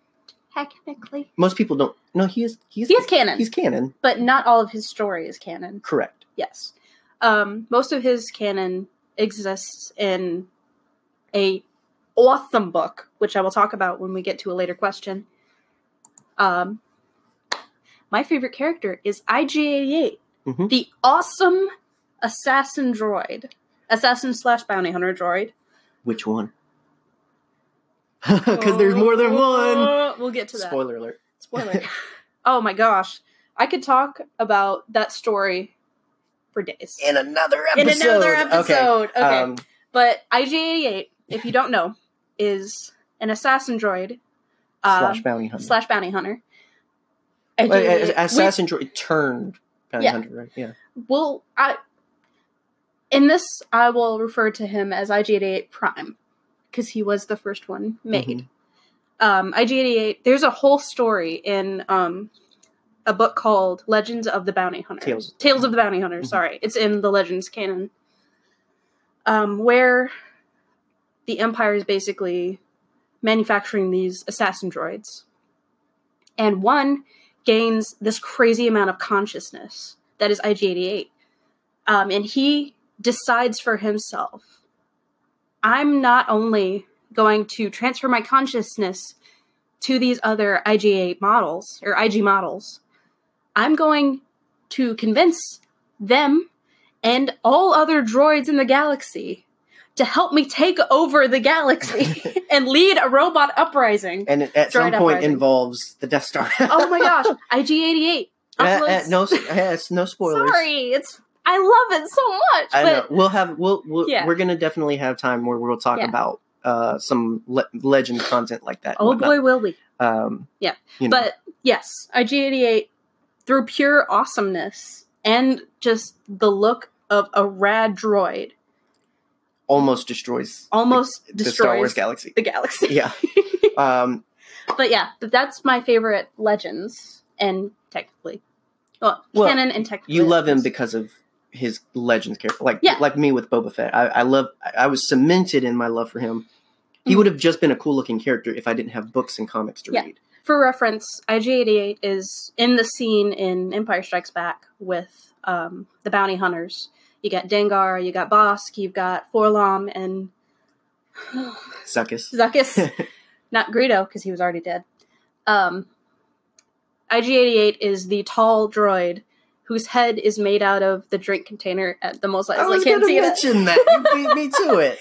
technically. Most people don't. No, he is. He's He is canon, He's canon. but not all of his story is canon. Correct. Yes. Um, most of his canon exists in a awesome book, which I will talk about when we get to a later question. Um, my favorite character is IG88, Mhm. the awesome assassin droid, assassin slash bounty hunter droid. Which one? Because there's more than one. Uh, We'll get to that. Spoiler alert. Spoiler. oh my gosh. I could talk about that story for days. In another episode. In another episode. Okay. Um, But IG88, if you don't know, is an assassin droid uh, slash bounty hunter. slash bounty hunter. Wait, IG88 a- Assassin droid turned bounty Yeah. right? Yeah. Well, I in this I will refer to him as IG88 Prime because he was the first one made. Mhm. Um, IG88. There's a whole story in um, a book called Legends of the Bounty Hunter. Tales. Tales of the Bounty Hunter. Mhm. Sorry, it's in the Legends canon, um, where the Empire is basically manufacturing these assassin droids, and one gains this crazy amount of consciousness that is IG88, um, and he decides for himself, I'm not only going to transfer my consciousness to these other IG8 models or IG models. I'm going to convince them and all other droids in the galaxy to help me take over the galaxy and lead a robot uprising. And it, at some point uprising. involves the Death Star. oh my gosh, IG88 Uh, uh, no, uh, it's no spoilers. Sorry, it's I love it so much. I but know. We'll have. We'll. we'll Yeah. We're gonna definitely have time where we'll talk Yeah. about uh, some le- legend content like that. oh boy, will we? Um, Yeah. you know. But yes, IG88 through pure awesomeness and just the look of a rad droid almost destroys almost the destroys Star Wars galaxy. the galaxy. Yeah. Um, But yeah, but that's my favorite legends and technically well, Well, canon and technically you love him because of his legends character, like Yeah. like me with Boba Fett. I, I love. I, was cemented in my love for him. He Mhm. would have just been a cool looking character if I didn't have books and comics to Yeah. read. For reference, IG88 is in the scene in Empire Strikes Back with um, the bounty hunters. You got Dengar, you got Bosk, you've got 4-LOM, and Zuckuss. Zuckuss. Not Greedo, because he was already dead. Um, IG88 is the tall droid whose head is made out of the drink container at the Mos I Eisley was going to Cantina. mention that. You beat me to it.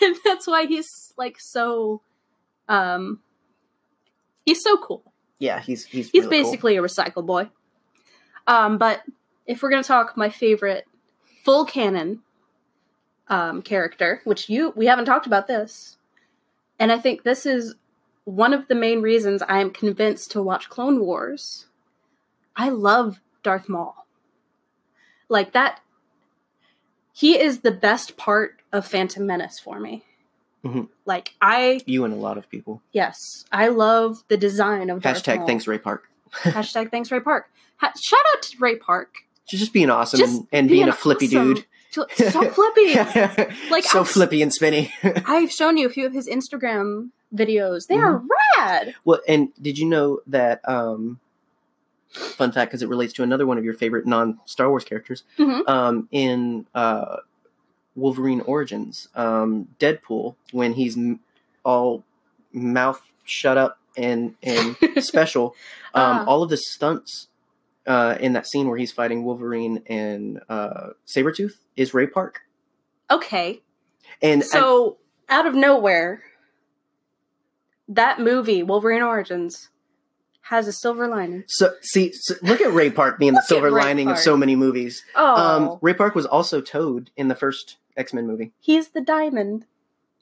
and that's why he's like so um he's so cool Yeah, he's he's he's really cool. basically a recycle boy um but if we're gonna talk my favorite full canon um character which you we haven't talked about this and i think this is one of the main reasons i am convinced to watch clone wars i love darth maul like that he is the best part of phantom menace for me Mhm. like i you and a lot of people. Yes, I love the design of Darth Hashtag Maul. thanks Ray Park. Hashtag thanks Ray Park. Ha- shout out to Ray Park. Just being awesome Just and, and being, being a flippy awesome. dude. So flippy. Like, so I've- flippy and spinny. I've shown you a few of his Instagram videos. They are Mm-hmm. rad. well, and did you know that? Um, fun fact, because it relates to another one of your favorite non Star Wars characters. Mhm. Um, in uh, Wolverine Origins, um, Deadpool, when he's m- all mouth shut up and and special, um, Ah. all of the stunts uh, in that scene where he's fighting Wolverine and uh, Sabretooth is Ray Park. Okay, And so out of nowhere, that movie Wolverine Origins has a silver lining. So see, so look at Ray Park being the silver lining of so many movies. Oh, Um, Ray Park was also Toad in the first X Men movie. he's the diamond.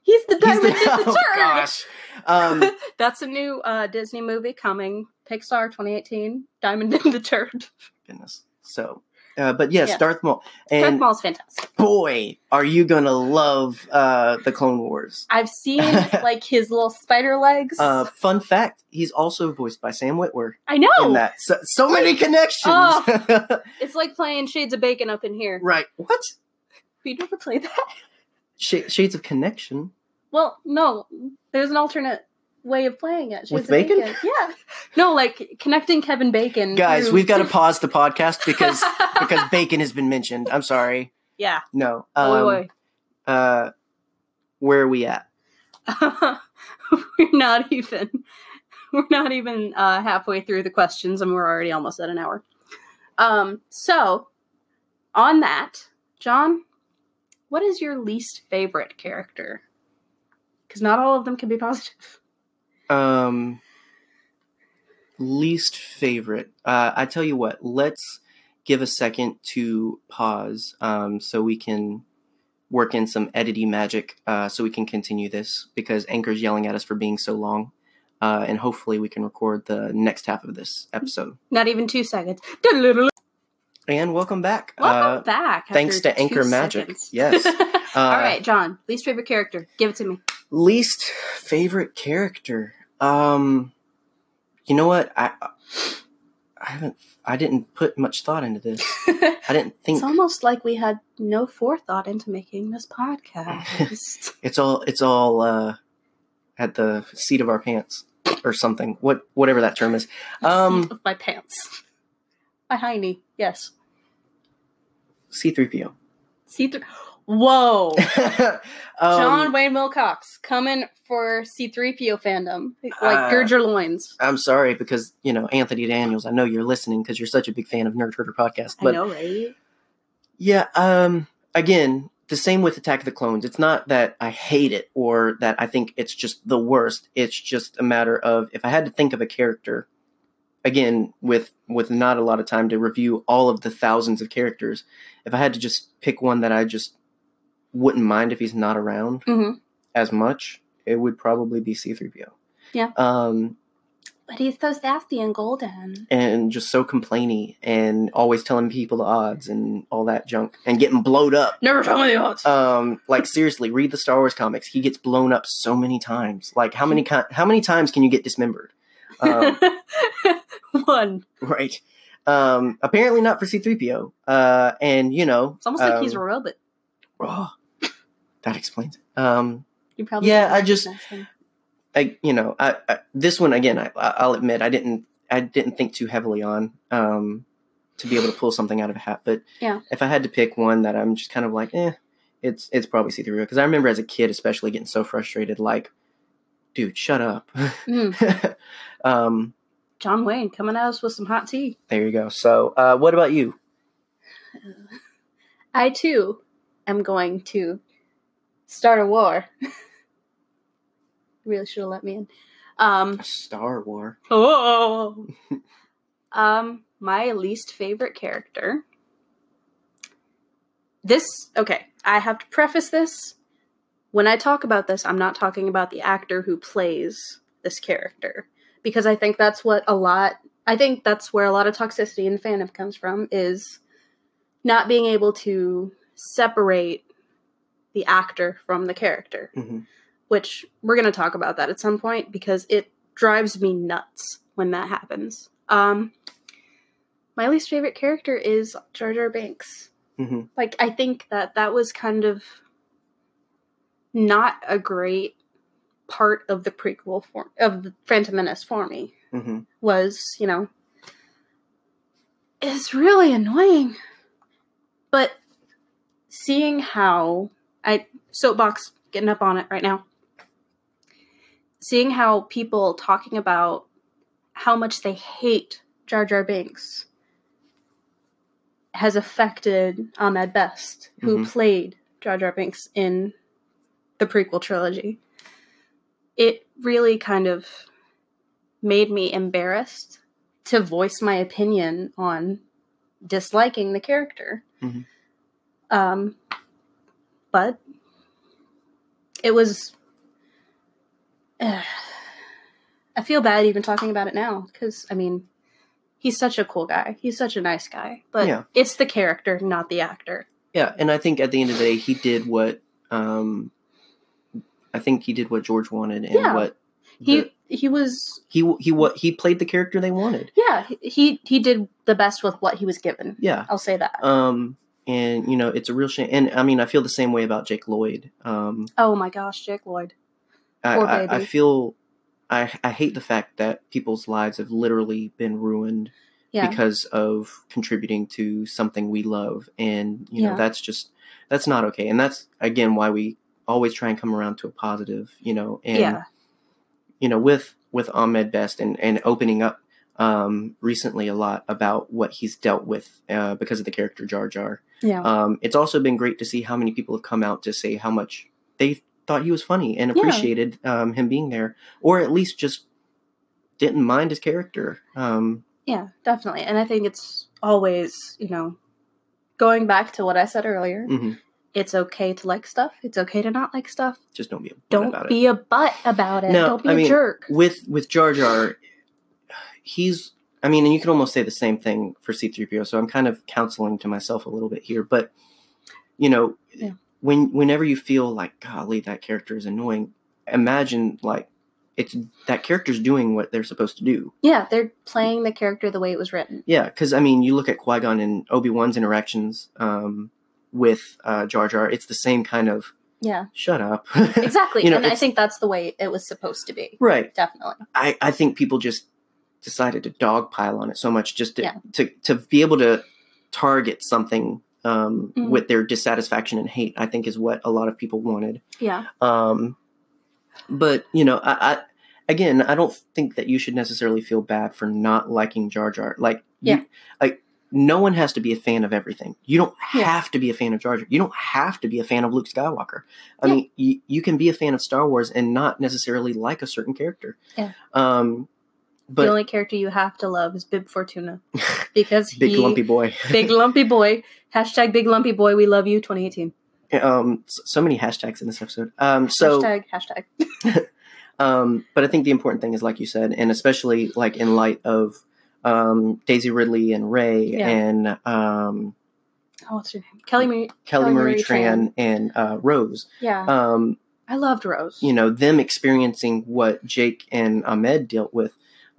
He's the He's diamond the- in the oh, turd. gosh. Um, That's a new uh, Disney movie coming. Pixar 2018. Diamond in the Turd. goodness. So, uh, but yes, Yeah. Darth Maul, Darth and Maul's fantastic. boy, are you gonna love uh, the Clone Wars? I've seen like his little spider legs. Uh, fun fact: he's also voiced by Sam Witwer I know. in that. So, so many connections. Oh. It's like playing Shades of Bacon up in here. right? What? You never played that? Sh- Shades of Connection. Well, no. There's an alternate way of playing it. Shades With of Bacon? Yeah. No, like connecting Kevin Bacon. Guys, through- we've got to pause the podcast because because bacon has been mentioned. I'm sorry. yeah. No. Um, oi. uh, where are we at? we're not even we're not even uh, halfway through the questions and we're already almost at an hour um so on that John, what is your least favorite character? Because not all of them can be positive. Um, least favorite. Uh, I tell you what. Let's give a second to pause, um, so we can work in some editing magic, uh, so we can continue this because Anchor's yelling at us for being so long. Uh, and hopefully we can record the next half of this episode. Not even two seconds. And welcome back. Welcome Uh, back. thanks to Anchor two Magic. seconds. Yes. All Uh, right, John. Least favorite character. Give it to me. Least favorite character. Um, you know what? I I haven't. I didn't put much thought into this. I didn't think it's almost like we had no forethought into making this podcast. it's all. It's all uh, at the seat of our pants or something. What whatever that term is. Seat Um, of my pants. My hiney. Yes. C three PO. C three. Whoa. Um, John Wayne Wilcox coming for C3PO fandom. Like, Uh, gird your loins. I'm sorry because you know Anthony Daniels. I know you're listening because you're such a big fan of Nerd Herder podcast. I But know, right? Yeah, um again, the same with Attack of the Clones. It's not that I hate it or that I think it's just the worst. It's just a matter of if I had to think of a character again with with not a lot of time to review all of the thousands of characters, if I had to just pick one that I just wouldn't mind if he's not around hmm as much, it would probably be C3PO. Yeah. Um But he's so sassy and golden. and just so complainy and always telling people the odds and all that junk and getting blowed up. Never tell me the odds. um like seriously read the star wars comics he gets blown up so many times like how many how many times can you get dismembered um, One. right um apparently not for c3po uh and you know It's almost like he's a um, robot. oh, that explains it um You probably yeah, I just- i you know I, I this one again I, i'll admit i didn't i didn't think too heavily on um to be able to pull something out of a hat but Yeah. if i had to pick one that i'm just kind of like eh it's it's probably c3po because i remember as a kid especially getting so frustrated like dude shut up Mm. um, John Wayne coming at us with some hot tea. there you go. So, uh, what about you? I too am going to start a war. really should have let me in. Um, A Star War. Oh. um, my least favorite character. This okay. I have to preface this. When I talk about this, I'm not talking about the actor who plays this character because I think that's what a lot. I think that's where a lot of toxicity in fandom comes from is not being able to separate the actor from the character hmm which we're going to talk about that at some point because it drives me nuts when that happens. Um, my least favorite character is Jar Jar Binks. hmm Like, I think that that was kind of not a great part of the prequel for of the Phantom Menace for me. hmm Was you know, it's really annoying, but seeing how I soapbox getting up on it right now seeing how people talking about how much they hate Jar Jar Binks has affected Ahmed Best, who Mhm. played Jar Jar Binks in the prequel trilogy. It really kind of made me embarrassed to voice my opinion on disliking the character. Mhm. Um, but it was I feel bad even talking about it now because I mean, he's such a cool guy. He's such a nice guy, but Yeah. it's the character, not the actor. Yeah, and I think at the end of the day, he did what um, I think he did what George wanted, and Yeah. what He he was he he what he played the character they wanted. yeah he he did the best with what he was given. Yeah. I'll say that. Um, and you know, it's a real shame. And I mean, I feel the same way about Jake Lloyd. Um, oh my gosh, Jake Lloyd. I, I, I feel I I hate the fact that people's lives have literally been ruined Yeah, because of contributing to something we love and you know Yeah. that's just that's not okay and that's again why we always try and come around to a positive you know and yeah, you know with with Ahmed Best and and opening up um recently a lot about what he's dealt with uh because of the character Jar Jar Yeah. Um, it's also been great to see how many people have come out to say how much they thought he was funny and Yeah. appreciated um, him being there, or at least just didn't mind his character. Um, Yeah, definitely. And I think it's always, you know, going back to what I said earlier, mhm. it's okay to like stuff. It's okay to not like stuff. Just don't be a butt Don't about it. be a butt about it. No, Don't be I a mean, jerk. with with Jar Jar, he's. I mean, and you can almost say the same thing for C three PO. So I'm kind of counseling to myself a little bit here, but you know, Yeah. when whenever you feel like, golly, that character is annoying, imagine like it's that character's doing what they're supposed to do. Yeah, they're playing the character the way it was written. Yeah, because I mean, you look at Qui Gon and Obi Wan's interactions um, with uh, Jar Jar. It's the same kind of Yeah, shut up. exactly. You know, and I think that's the way it was supposed to be. right. Definitely. I, I think people just decided to dogpile on it so much just to Yeah. to, to be able to target something um, Mhm. with their dissatisfaction and hate. I think is what a lot of people wanted. Yeah. Um, but you know, I, I again, I don't think that you should necessarily feel bad for not liking Jar Jar. Like, Yeah. you, like no one has to be a fan of everything. You don't Yeah. have to be a fan of Jar Jar. You don't have to be a fan of Luke Skywalker. I Yeah. mean, you, you can be a fan of Star Wars and not necessarily like a certain character. Yeah. Um, but the only character you have to love is Bib Fortuna because big he, lumpy boy. big lumpy boy. Hashtag big lumpy boy. We love you. 2018. um, so, many hashtags in this episode. Um, so. hashtag hashtag. Um, but I think the important thing is, like you said, and especially like in light of um, Daisy Ridley and Rey Yeah. and um, Oh, what's her name? Kelly Marie. Kelly, Kelly Marie Marie Tran and uh, Rose. Yeah, Um, I loved Rose. you know, them experiencing what Jake and Ahmed dealt with.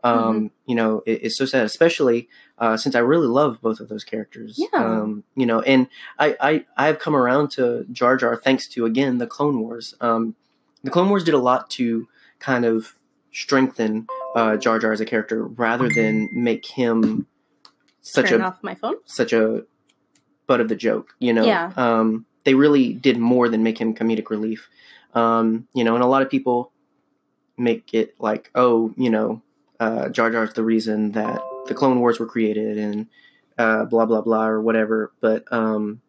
Um, Mm-hmm. You know, it, it's so sad, especially uh, since I really love both of those characters. Yeah. Um, you know, and I, I I've come around to Jar Jar thanks to again the Clone Wars. Um, the Clone Wars did a lot to kind of strengthen uh, Jar Jar as a character rather than make him such Turn a off my phone. such a butt of the joke. You know, Yeah. um, they really did more than make him comedic relief. Um, you know, and a lot of people make it like, oh, you know, uh, Jar Jar's the reason that the Clone Wars were created and uh, blah blah blah or whatever. But um,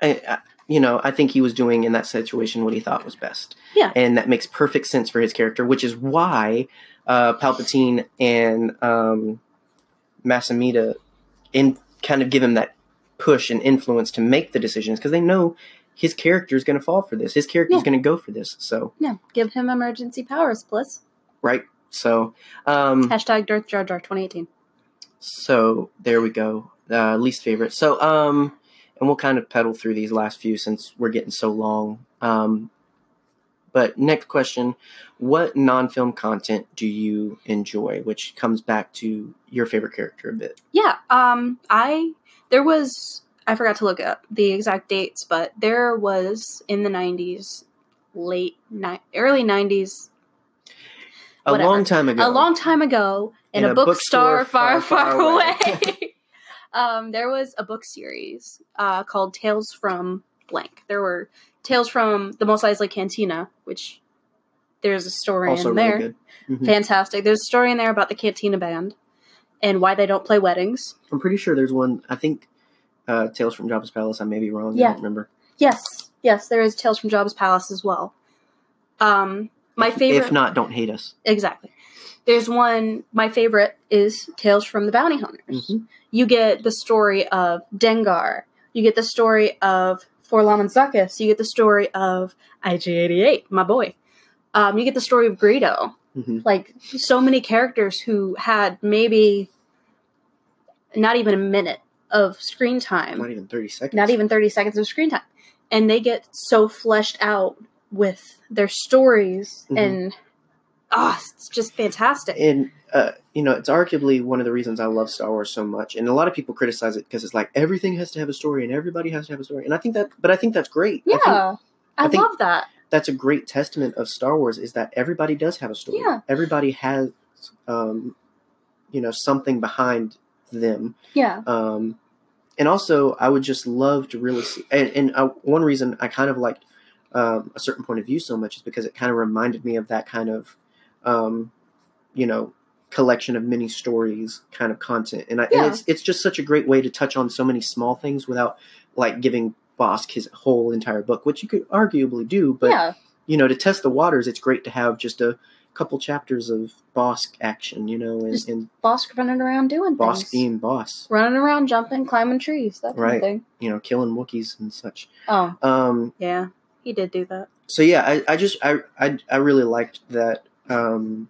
I, I, you know, I think he was doing in that situation what he thought was best. Yeah. and that makes perfect sense for his character, which is why uh, Palpatine and um, Mas Amedda in kind of give him that push and influence to make the decisions because they know his character is going to fall for this. His character is Yeah. going to go for this. So Yeah, give him emergency powers, plus right. So um, Hashtag Darth Jar Jar 2018. so there we go. Uh, least favorite. So um, and we'll kind of pedal through these last few since we're getting so long. Um, but next question: What non-film content do you enjoy? Which comes back to your favorite character a bit. Yeah, um, I there was I forgot to look up the exact dates, but there was in the '90s, late ni- early '90s, A Whatever. long time ago. a long time ago, in, In a, a bookstore, bookstore far, far, far, away. away. um, there was a book series uh, called Tales from Blank. There were Tales from the Mos Eisley Cantina, which there's a story also in there. good. Mhm. Fantastic. There's a story in there about the Cantina Band and why they don't play weddings. I'm pretty sure there's one. I think uh, Tales from Jabba's Palace. I may be wrong. I Yeah. don't remember. Yes, yes, there is Tales from Jabba's Palace as well. Um, my favorite, If not, don't hate us. exactly. There's one. My favorite is Tales from the Bounty Hunters. Mhm. You get the story of Dengar. You get the story of 4-LOM and Zuckuss. You get the story of IG88, my boy. Um, you get the story of Greedo. Mhm. Like so many characters who had maybe not even a minute of screen time Not even 30 seconds. not even 30 seconds of screen time and they get so fleshed out with their stories Mhm. and ah it's just fantastic And uh, you know, it's arguably one of the reasons I love Star Wars so much. And a lot of people criticize it because it's like everything has to have a story and everybody has to have a story. And I think that, but I think that's great. yeah I think i, I think- love that that's a great testament of Star Wars is that everybody does have a story. Yeah. Everybody has, um, you know, something behind them. yeah Um, and also, I would just love to really see. And, and uh, one reason I kind of liked um, a certain point of view so much is because it kind of reminded me of that kind of, um, you know, collection of mini stories kind of content, and, I, Yeah. and it's it's just such a great way to touch on so many small things without like giving Bossk his whole entire book, which you could arguably do, but yeah, you know, to test the waters, it's great to have just a couple chapters of Bossk action, you know, and, and Bossk running around doing Bossk things. being Bossk, running around, jumping, climbing trees, that kind Right. of thing. you know, killing Wookiees and such. Oh, Um, yeah, he did do that. so yeah, I, I just I, I I really liked that um,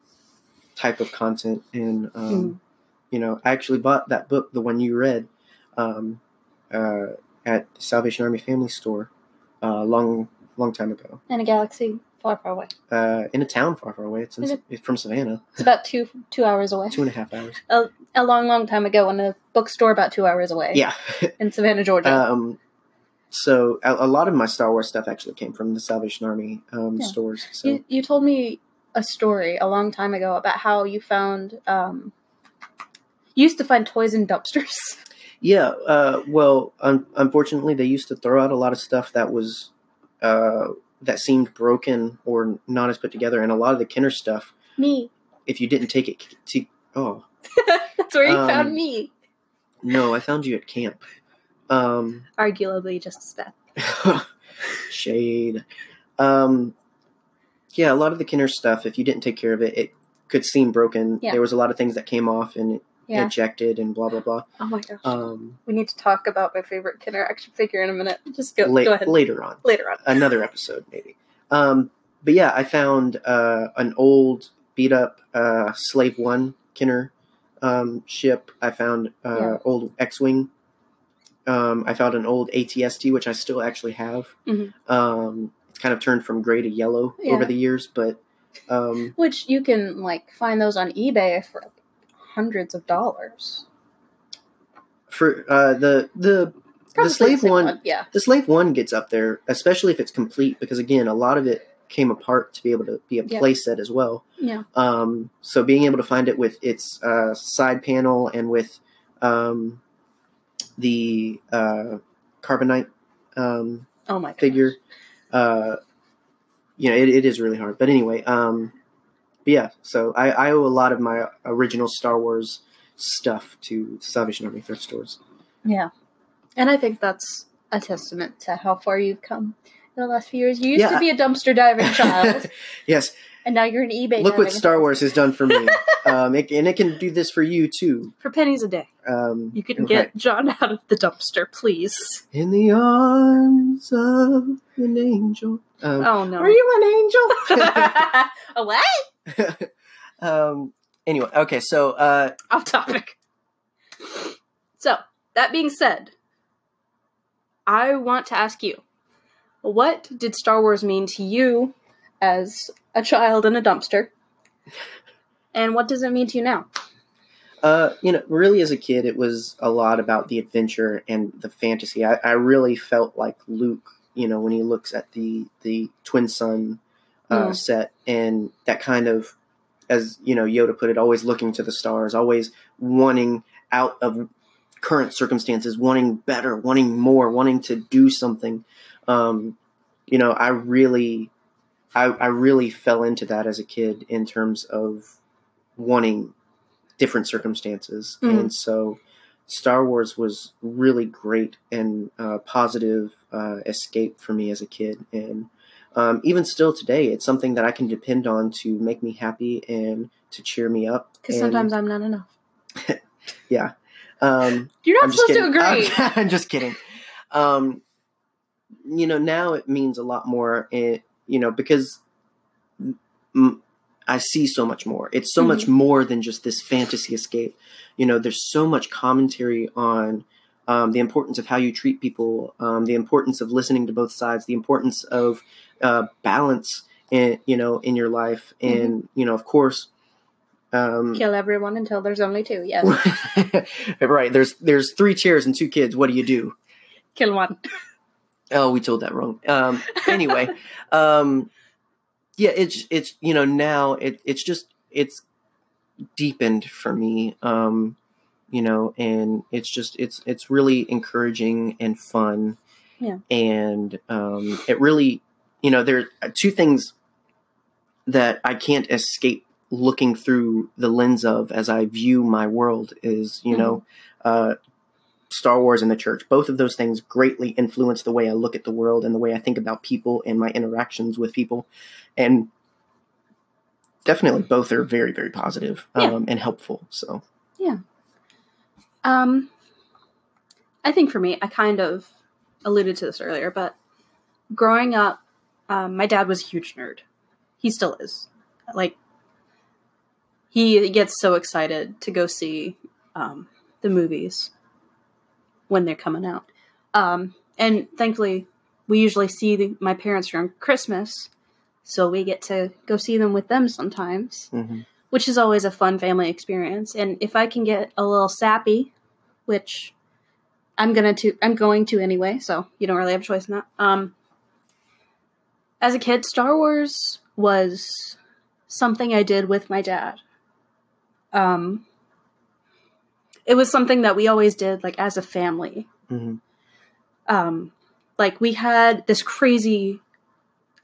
type of content, and um, Mhm. you know, I actually bought that book, the one you read, um, uh, at the Salvation Army Family Store, a long long time ago, In a galaxy far, far away. uh, in a town far far away. It's, in, it- it's from Savannah, It's about two two hours away. two and a half hours. A long, long time ago, in a bookstore about two hours away. Yeah. in Savannah, Georgia. Um, so a, a lot of my Star Wars stuff actually came from the Salvation Army um, Yeah. stores. So you you told me a story a long time ago about how you found um, you used to find toys in dumpsters. yeah, uh, well, un- unfortunately, they used to throw out a lot of stuff that was uh, that seemed broken or not as put together, and a lot of the Kenner stuff, me. if you didn't take it to oh That's where you Um, found me. no, I found you at camp. Um, Arguably just as bad. shade. Um, yeah, a lot of the Kenner stuff, if you didn't take care of it, it could seem broken. Yeah. There was a lot of things that came off and Yeah. ejected and blah blah blah. Oh my gosh. Um, we need to talk about my favorite Kenner action figure in a minute. Just go, la- go ahead. later on, Later on. another episode maybe. Um, but yeah, I found uh, an old beat up uh, Slave One Kenner um, ship. I found uh, Yeah. old X Wing. Um, I found an old ATST, which I still actually have. Mhm. Um, it's kind of turned from gray to yellow Yeah. over the years, but um, Which you can like find those on eBay for hundreds of dollars. for uh, the the Probably the slave same one, Yeah. the slave one gets up there, especially if it's complete, because again, a lot of it came apart to be able to be a Yeah. play set as well. Yeah. Um, so being able to find it with its uh, side panel and with um, the uh, carbonite um, Oh my gosh. figure, uh, you know, it, it is really hard. But anyway, um, but yeah. So I, I owe a lot of my original Star Wars stuff to Salvation Army thrift stores. Yeah. And I think that's a testament to how far you've come in the last few years. You used Yeah. to be a dumpster diving child, yes, and now you're an eBay. look what Star Wars has done for me, um, it, and it can do this for you too. for pennies a day. Um, You can right. get John out of the dumpster, please. in the arms of an angel. Um, Oh no. Are you an angel? a what? um, anyway, okay, so uh, Off topic. So, that being said, I want to ask you what did Star Wars mean to you as a child in a dumpster? And what does it mean to you now? Uh, you know, really, as a kid, it was a lot about the adventure and the fantasy. I, I really felt like Luke, you know, when he looks at the the twin sun uh, Mm. set, and that kind of, as you know, Yoda put it, always looking to the stars, always wanting out of current circumstances, wanting better, wanting more, wanting to do something. Um, you know, I really, I, I really fell into that as a kid in terms of wanting different circumstances, Mhm. and so Star Wars was really great and uh, positive uh, escape for me as a kid, and um, even still today, it's something that I can depend on to make me happy and to cheer me up. Because sometimes I'm not enough. yeah. Um, You're not I'm supposed to agree. I'm, I'm just kidding. Um, you know, now it means a lot more. It, you know, because mm, I see so much more. It's so much more than just this fantasy escape. You know, there's so much commentary on um, the importance of how you treat people, um, the importance of listening to both sides, the importance of uh, balance, in, you know, in your life, and you know, of course. Um, Kill everyone until there's only two. Yes. right. There's there's three chairs and two kids. What do you do? Kill one. Oh, we told that wrong. Um, anyway, um, yeah, it's it's you know now it it's just it's deepened for me. Um, you know, and it's just it's it's really encouraging and fun. Yeah. And um, it really, you know, there are two things that I can't escape looking through the lens of as I view my world is, you know, uh, Star Wars and the church. Both of those things greatly influence the way I look at the world and the way I think about people and my interactions with people. And definitely both are very, very positive, Yeah. um, and helpful. So, yeah. Um, I think for me, I kind of alluded to this earlier, but growing up, um, my dad was a huge nerd. He still is. Like, he gets so excited to go see um, the movies when they're coming out. Um, and thankfully, we usually see the, my parents around Christmas, so we get to go see them with them sometimes mhm. which is always a fun family experience. And if I can get a little sappy, which I'm gonna to I'm going to anyway, so you don't really have a choice in that. Um, as a kid, Star Wars was something I did with my dad. Um, it was something that we always did, like as a family. Mhm. Um, like we had this crazy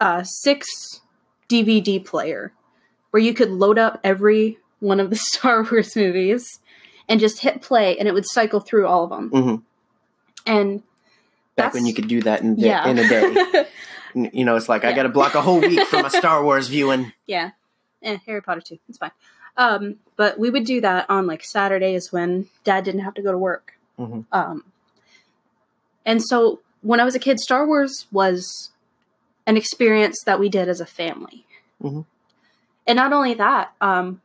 uh, six DVD player where you could load up every one of the Star Wars movies and just hit play, and it would cycle through all of them. Mhm. And back when you could do that in, da- yeah, in a day. You know, it's like I got to block a whole week from a Star Wars viewing. yeah, and Harry Potter too. It's fine. Um, but we would do that on like Saturdays when Dad didn't have to go to work. Mhm. Um, and so when I was a kid, Star Wars was an experience that we did as a family. Mhm. And not only that, um,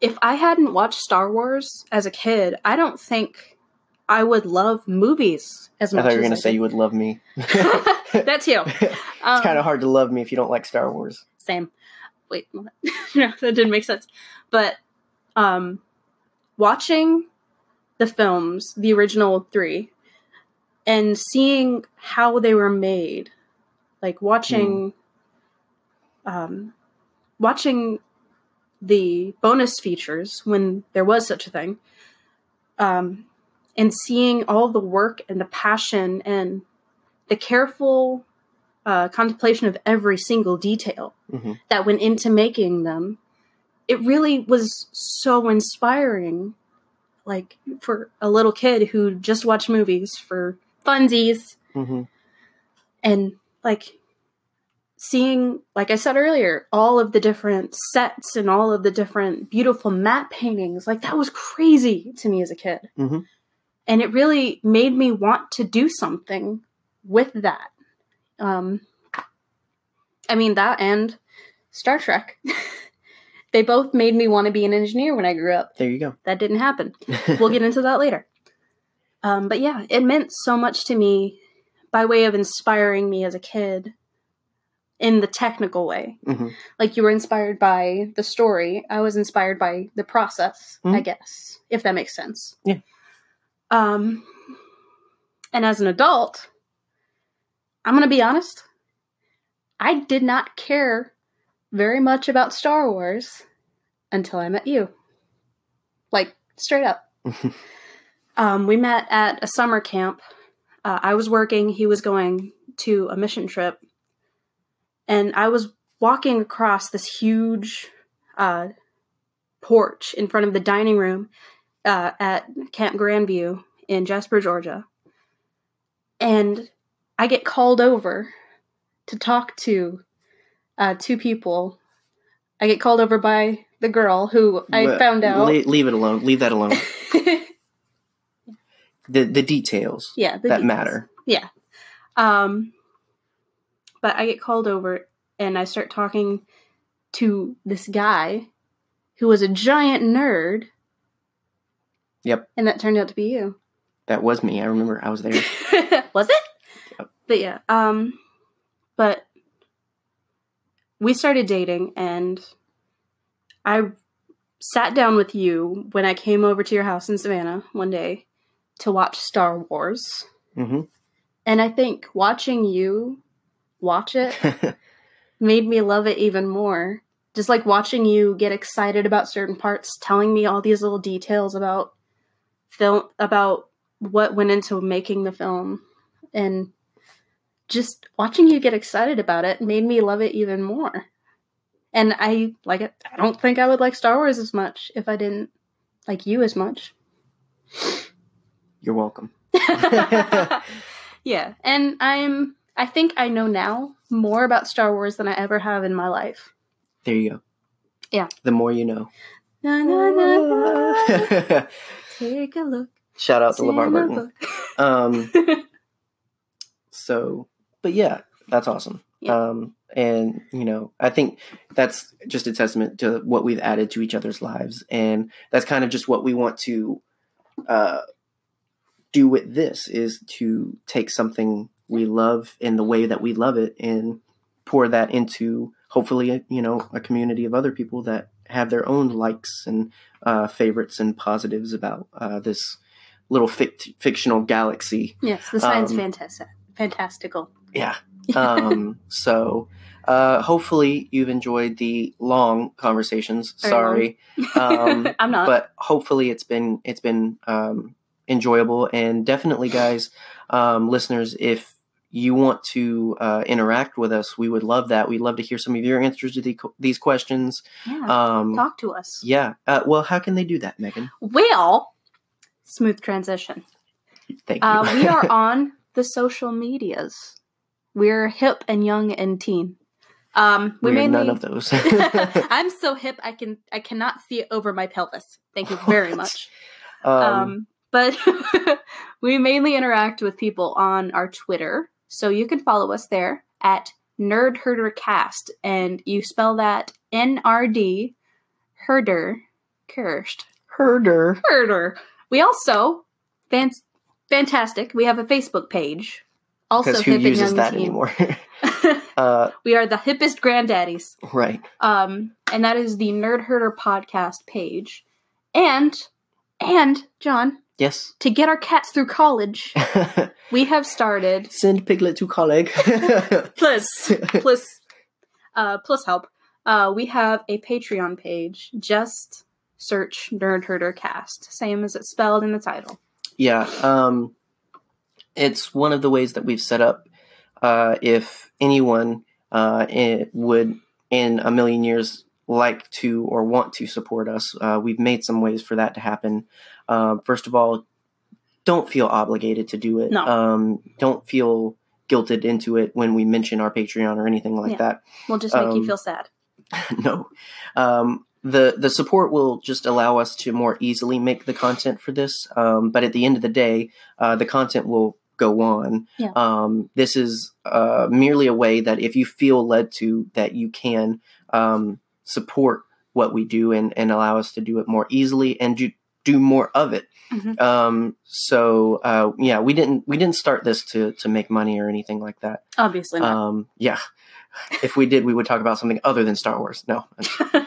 if I hadn't watched Star Wars as a kid, I don't think I would love movies as much. I thought you were going to say you would love me. that too. it's Um, kind of hard to love me if you don't like Star Wars. same. Wait, no, that didn't make sense. But um, watching the films, the original three, and seeing how they were made, like watching, um, watching the bonus features when there was such a thing, um, and seeing all the work and the passion and the careful uh, contemplation of every single detail hmm that went into making them it really was so inspiring like for a little kid who just watched movies for funsies hmm and like seeing like i said earlier all of the different sets and all of the different beautiful matte paintings like that was crazy to me as a kid. Mhm. and it really made me want to do something with that um i mean that and star trek they both made me want to be an engineer when i grew up There you go. that didn't happen we'll get into that later. Um, but yeah, it meant so much to me by way of inspiring me as a kid in the technical way. Mhm. Like you were inspired by the story, I was inspired by the process, I Mhm. guess, if that makes sense. Yeah. Um, and as an adult, I'm going to be honest, I did not care very much about Star Wars until I met you. Like, straight up. Um, we met at a summer camp. Uh, I was working, he was going to a mission trip. And I was walking across this huge uh, porch in front of the dining room uh, at Camp Grandview in Jasper, Georgia. And I get called over to talk to uh, two people. I get called over by the girl who I Well, found out. le- leave it alone. Leave that alone. the the details yeah, the that details. matter. Yeah. Um but I get called over and I start talking to this guy who was a giant nerd. Yep. And that turned out to be you. That was me. I remember. I was there. was it? But yeah, um but we started dating and I sat down with you when I came over to your house in Savannah one day to watch Star Wars. hmm And I think watching you watch it made me love it even more. Just like watching you get excited about certain parts, telling me all these little details about film about what went into making the film and just watching you get excited about it made me love it even more. And I like it. I don't think I would like Star Wars as much if I didn't like you as much. You're welcome. yeah, and I'm I think I know now more about Star Wars than I ever have in my life. There you go. Yeah. The more you know. Na, na, na, na. Take a look. Shout out to LeVar Burton. Um, so, but yeah, that's awesome. Yeah. Um, and you know, I think that's just a testament to what we've added to each other's lives, and that's kind of just what we want to uh, do with this is to take something we love in the way that we love it and pour that into hopefully you know a community of other people that have their own likes and uh, favorites and positives about uh, this little fict- fictional galaxy yes, the science Um, fantastic, fantastical. Yeah. Um, so uh, hopefully you've enjoyed the long conversations. Very Sorry, um, I'm not. but hopefully it's been it's been um, enjoyable and definitely, guys, um, listeners, if you want to uh, interact with us, we would love that. We'd love to hear some of your answers to the, these questions. yeah, Um, talk to us. yeah. Uh, well, how can they do that, Megan? Well, smooth transition. Thank you. Uh, we are on the social medias. We're hip and young and teen. Um, we We're mainly. none of those. I'm so hip I can I cannot see it over my pelvis. Thank you very What? much. um, Um, but we mainly interact with people on our Twitter, so you can follow us there at Nerd Herder Cast, and you spell that N R D Herder Kirst herder. Herder. We also fan- fantastic. We have a Facebook page. Also, Because who hip and uses young that teen. anymore? uh, we are the hippest granddaddies. right. Um, and that is the Nerd Herder podcast page. And and John, Yes. to get our cats through college, we have started Send Piglet to college. plus plus uh plus help. Uh we have a Patreon page. Just search Nerd Herder Cast, same as it's spelled in the title. yeah. Um, it's one of the ways that we've set up. Uh, if anyone uh, it would, in a million years, like to or want to support us, uh, we've made some ways for that to happen. Uh, first of all, don't feel obligated to do it. No. Um, don't feel guilted into it when we mention our Patreon or anything like Yeah. that. We'll just make you Um, feel sad. no. Um, the the support will just allow us to more easily make the content for this. Um, but at the end of the day, uh, the content will go on. Yeah. Um, this is uh, merely a way that if you feel led to, that you can um, support what we do and, and allow us to do it more easily and do, do more of it. Mhm. Um, so uh, yeah, we didn't we didn't start this to to make money or anything like that. Obviously not. Um, yeah. If we did, we would talk about something other than Star Wars. No.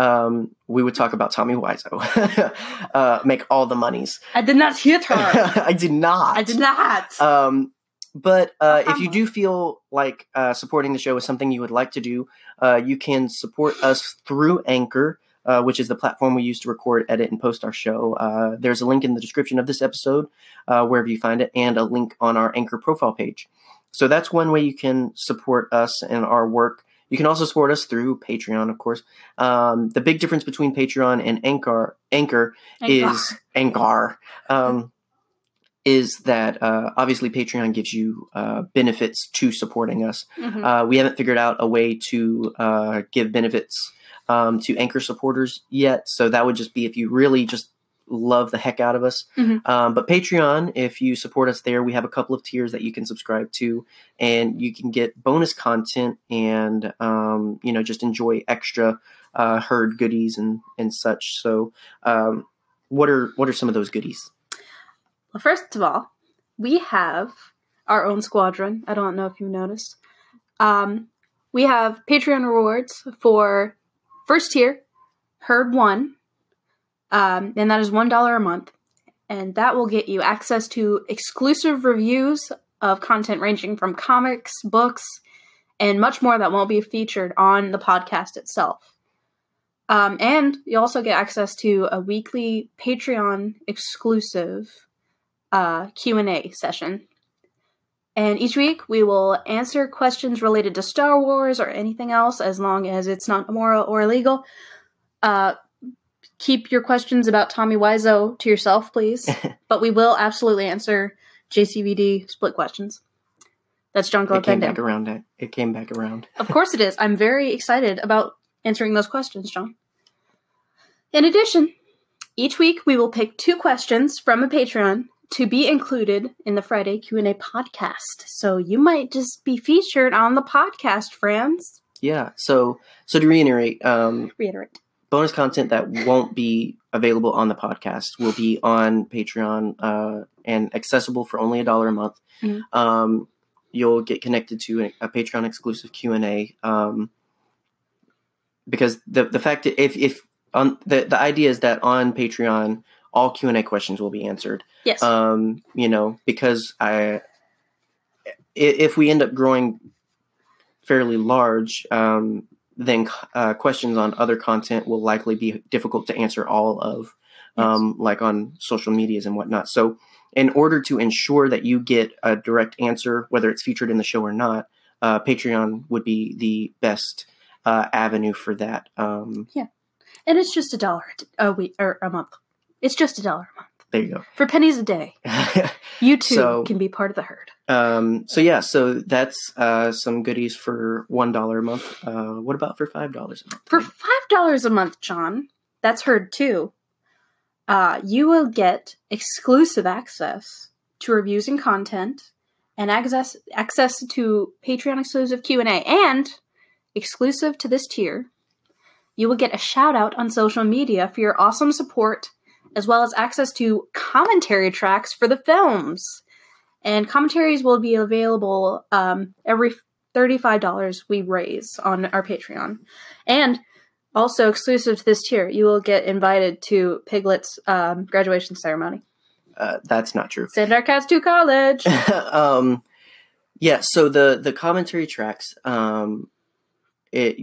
um, we would talk about Tommy Wiseau. uh, make all the monies. I did not hit her. I did not. I did not. Um, but uh, if you do feel like uh, supporting the show is something you would like to do, uh, you can support us through Anchor, uh, which is the platform we use to record, edit, and post our show. Uh, there's a link in the description of this episode, uh, wherever you find it, and a link on our Anchor profile page. So that's one way you can support us and our work. You can also support us through Patreon, of course. Um, the big difference between Patreon and Anchor, Anchor is Anchor. Um, is that uh, obviously Patreon gives you uh, benefits to supporting us. Mhm. Uh, we haven't figured out a way to uh, give benefits um, to Anchor supporters yet, so that would just be if you really just love the heck out of us. Mhm. Um, but Patreon, if you support us there, we have a couple of tiers that you can subscribe to, and you can get bonus content and um, you know just enjoy extra uh, herd goodies and and such. So, um, what are what are some of those goodies? Well, first of all, we have our own squadron. I don't know if you noticed. Um, we have Patreon rewards for first tier, Herd One, um, and that is one dollar a month, and that will get you access to exclusive reviews of content ranging from comics, books, and much more that won't be featured on the podcast itself. Um, and you also get access to a weekly Patreon exclusive uh, Q and A session. And each week we will answer questions related to Star Wars or anything else as long as it's not immoral or illegal. Uh, keep your questions about Tommy Wiseau to yourself, please. but we will absolutely answer JCVD split questions. That's John It came back around. It, it came back around. Of course it is. I'm very excited about answering those questions, John. In addition, each week we will pick two questions from a Patreon to be included in the Friday Q&A podcast. So you might just be featured on the podcast, friends. Yeah. So so to reiterate, um, Reiterate. Bonus content that won't be available on the podcast will be on Patreon uh, and accessible for only a dollar a month. Mhm. Um, you'll get connected to a, Patreon exclusive Q and A. Um, because the the fact that if if on the the idea is that on Patreon all Q and A questions will be answered. Yes. Um, you know, because I i- if we end up growing fairly large, um, then uh, questions on other content will likely be difficult to answer all of, um, like on social medias and whatnot. So, in order to ensure that you get a direct answer, whether it's featured in the show or not, uh, Patreon would be the best uh, avenue for that. Um, yeah, and it's just a dollar a week or a month. It's just a dollar a month. there you go. For pennies a day. You too So- can be part of the herd. Um, so yeah, so that's uh, some goodies for one dollar a month. Uh, what about for five dollars a month? For five dollars a month, John, that's heard too. Uh, you will get exclusive access to reviews and content, and access access to Patreon exclusive Q and A, and exclusive to this tier, you will get a shout out on social media for your awesome support, as well as access to commentary tracks for the films. And commentaries will be available um, every $35 we raise on our Patreon. And also exclusive to this tier, you will get invited to Piglet's um, graduation ceremony. Uh, that's not true. Send our cats to college. um, yeah. So the the commentary tracks, um, it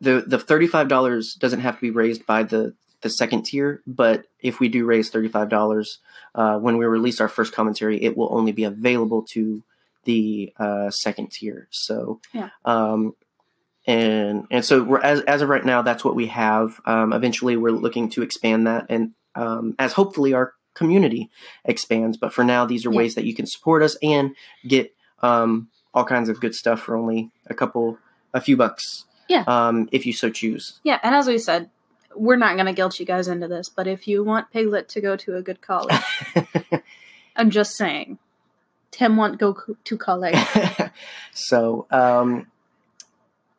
the the thirty five dollars doesn't have to be raised by the the second tier, but if we do raise thirty five dollars uh, when we release our first commentary, it will only be available to the uh, second tier. So Yeah. Um, and and so we're, as as of right now, that's what we have. Um, eventually, we're looking to expand that, and um, as hopefully our community expands. But for now, these are Yeah. ways that you can support us and get um, all kinds of good stuff for only a couple, a few bucks. Yeah. Um, if you so choose. yeah, and as we said, we're not going to guilt you guys into this, but if you want Piglet to go to a good college, I'm just saying, Tim want go to college. so um,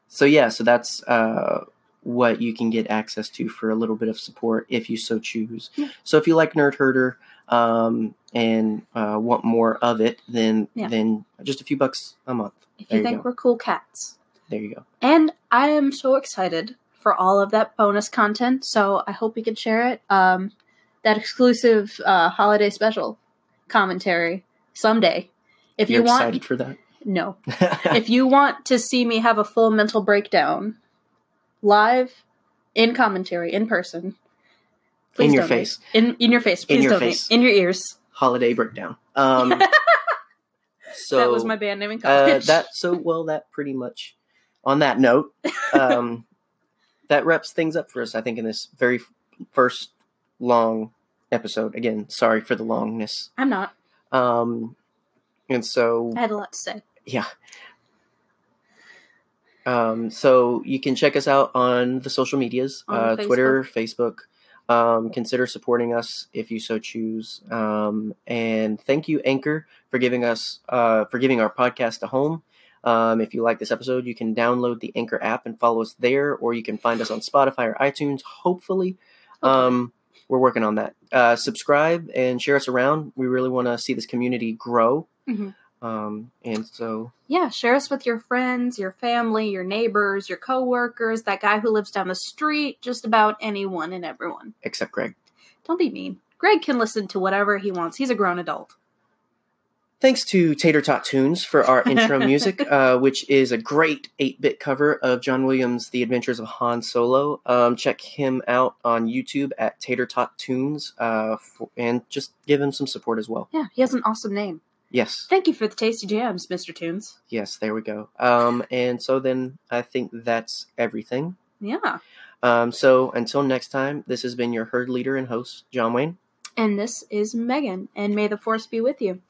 so yeah, so that's uh, what you can get access to for a little bit of support if you so choose. Yeah. So if you like Nerd Herder um, and uh, want more of it, then Yeah. then just a few bucks a month. If There you you think go. we're cool cats. There you go. And I am so excited for all of that bonus content. So I hope we can share it. Um, that exclusive uh, holiday special commentary someday. If You're you want, excited for that. no. if you want to see me have a full mental breakdown, live, in commentary, in person, In your face. in in your face, please your donate, face. in your ears. Holiday breakdown. Um, so that was my band name in uh, that so well that pretty much on that note um, that wraps things up for us i think in this very first long episode. Again sorry for the longness. I'm not. um, and so I had a lot to say. yeah. Um, so you can check us out on the social medias uh, twitter facebook. Um, consider supporting us if you so choose. Um, and thank you anchor for giving us uh, for giving our podcast a home um, if you like this episode you can download the anchor app and follow us there or you can find us on spotify or itunes hopefully um, we're working on that uh, subscribe and share us around we really want to see this community grow Mhm. um, and so Yeah, share us with your friends, your family, your neighbors, your coworkers, that guy who lives down the street, just about anyone and everyone. except greg Don't be mean. Greg can listen to whatever he wants. He's a grown adult. Thanks to Tater Tot Tunes for our intro music, uh, which is a great 8 bit cover of John Williams' The Adventures of Han Solo. Um, check him out on YouTube at Tater Tot Tunes uh, for, and just give him some support as well. Yeah, he has an awesome name. Yes. Thank you for the tasty jams, Mr. Tunes. Yes, there we go. Um, and so then I think that's everything. Yeah. Um, so until next time, this has been your herd leader and host, John Wayne. And this is Megan, and may the force be with you.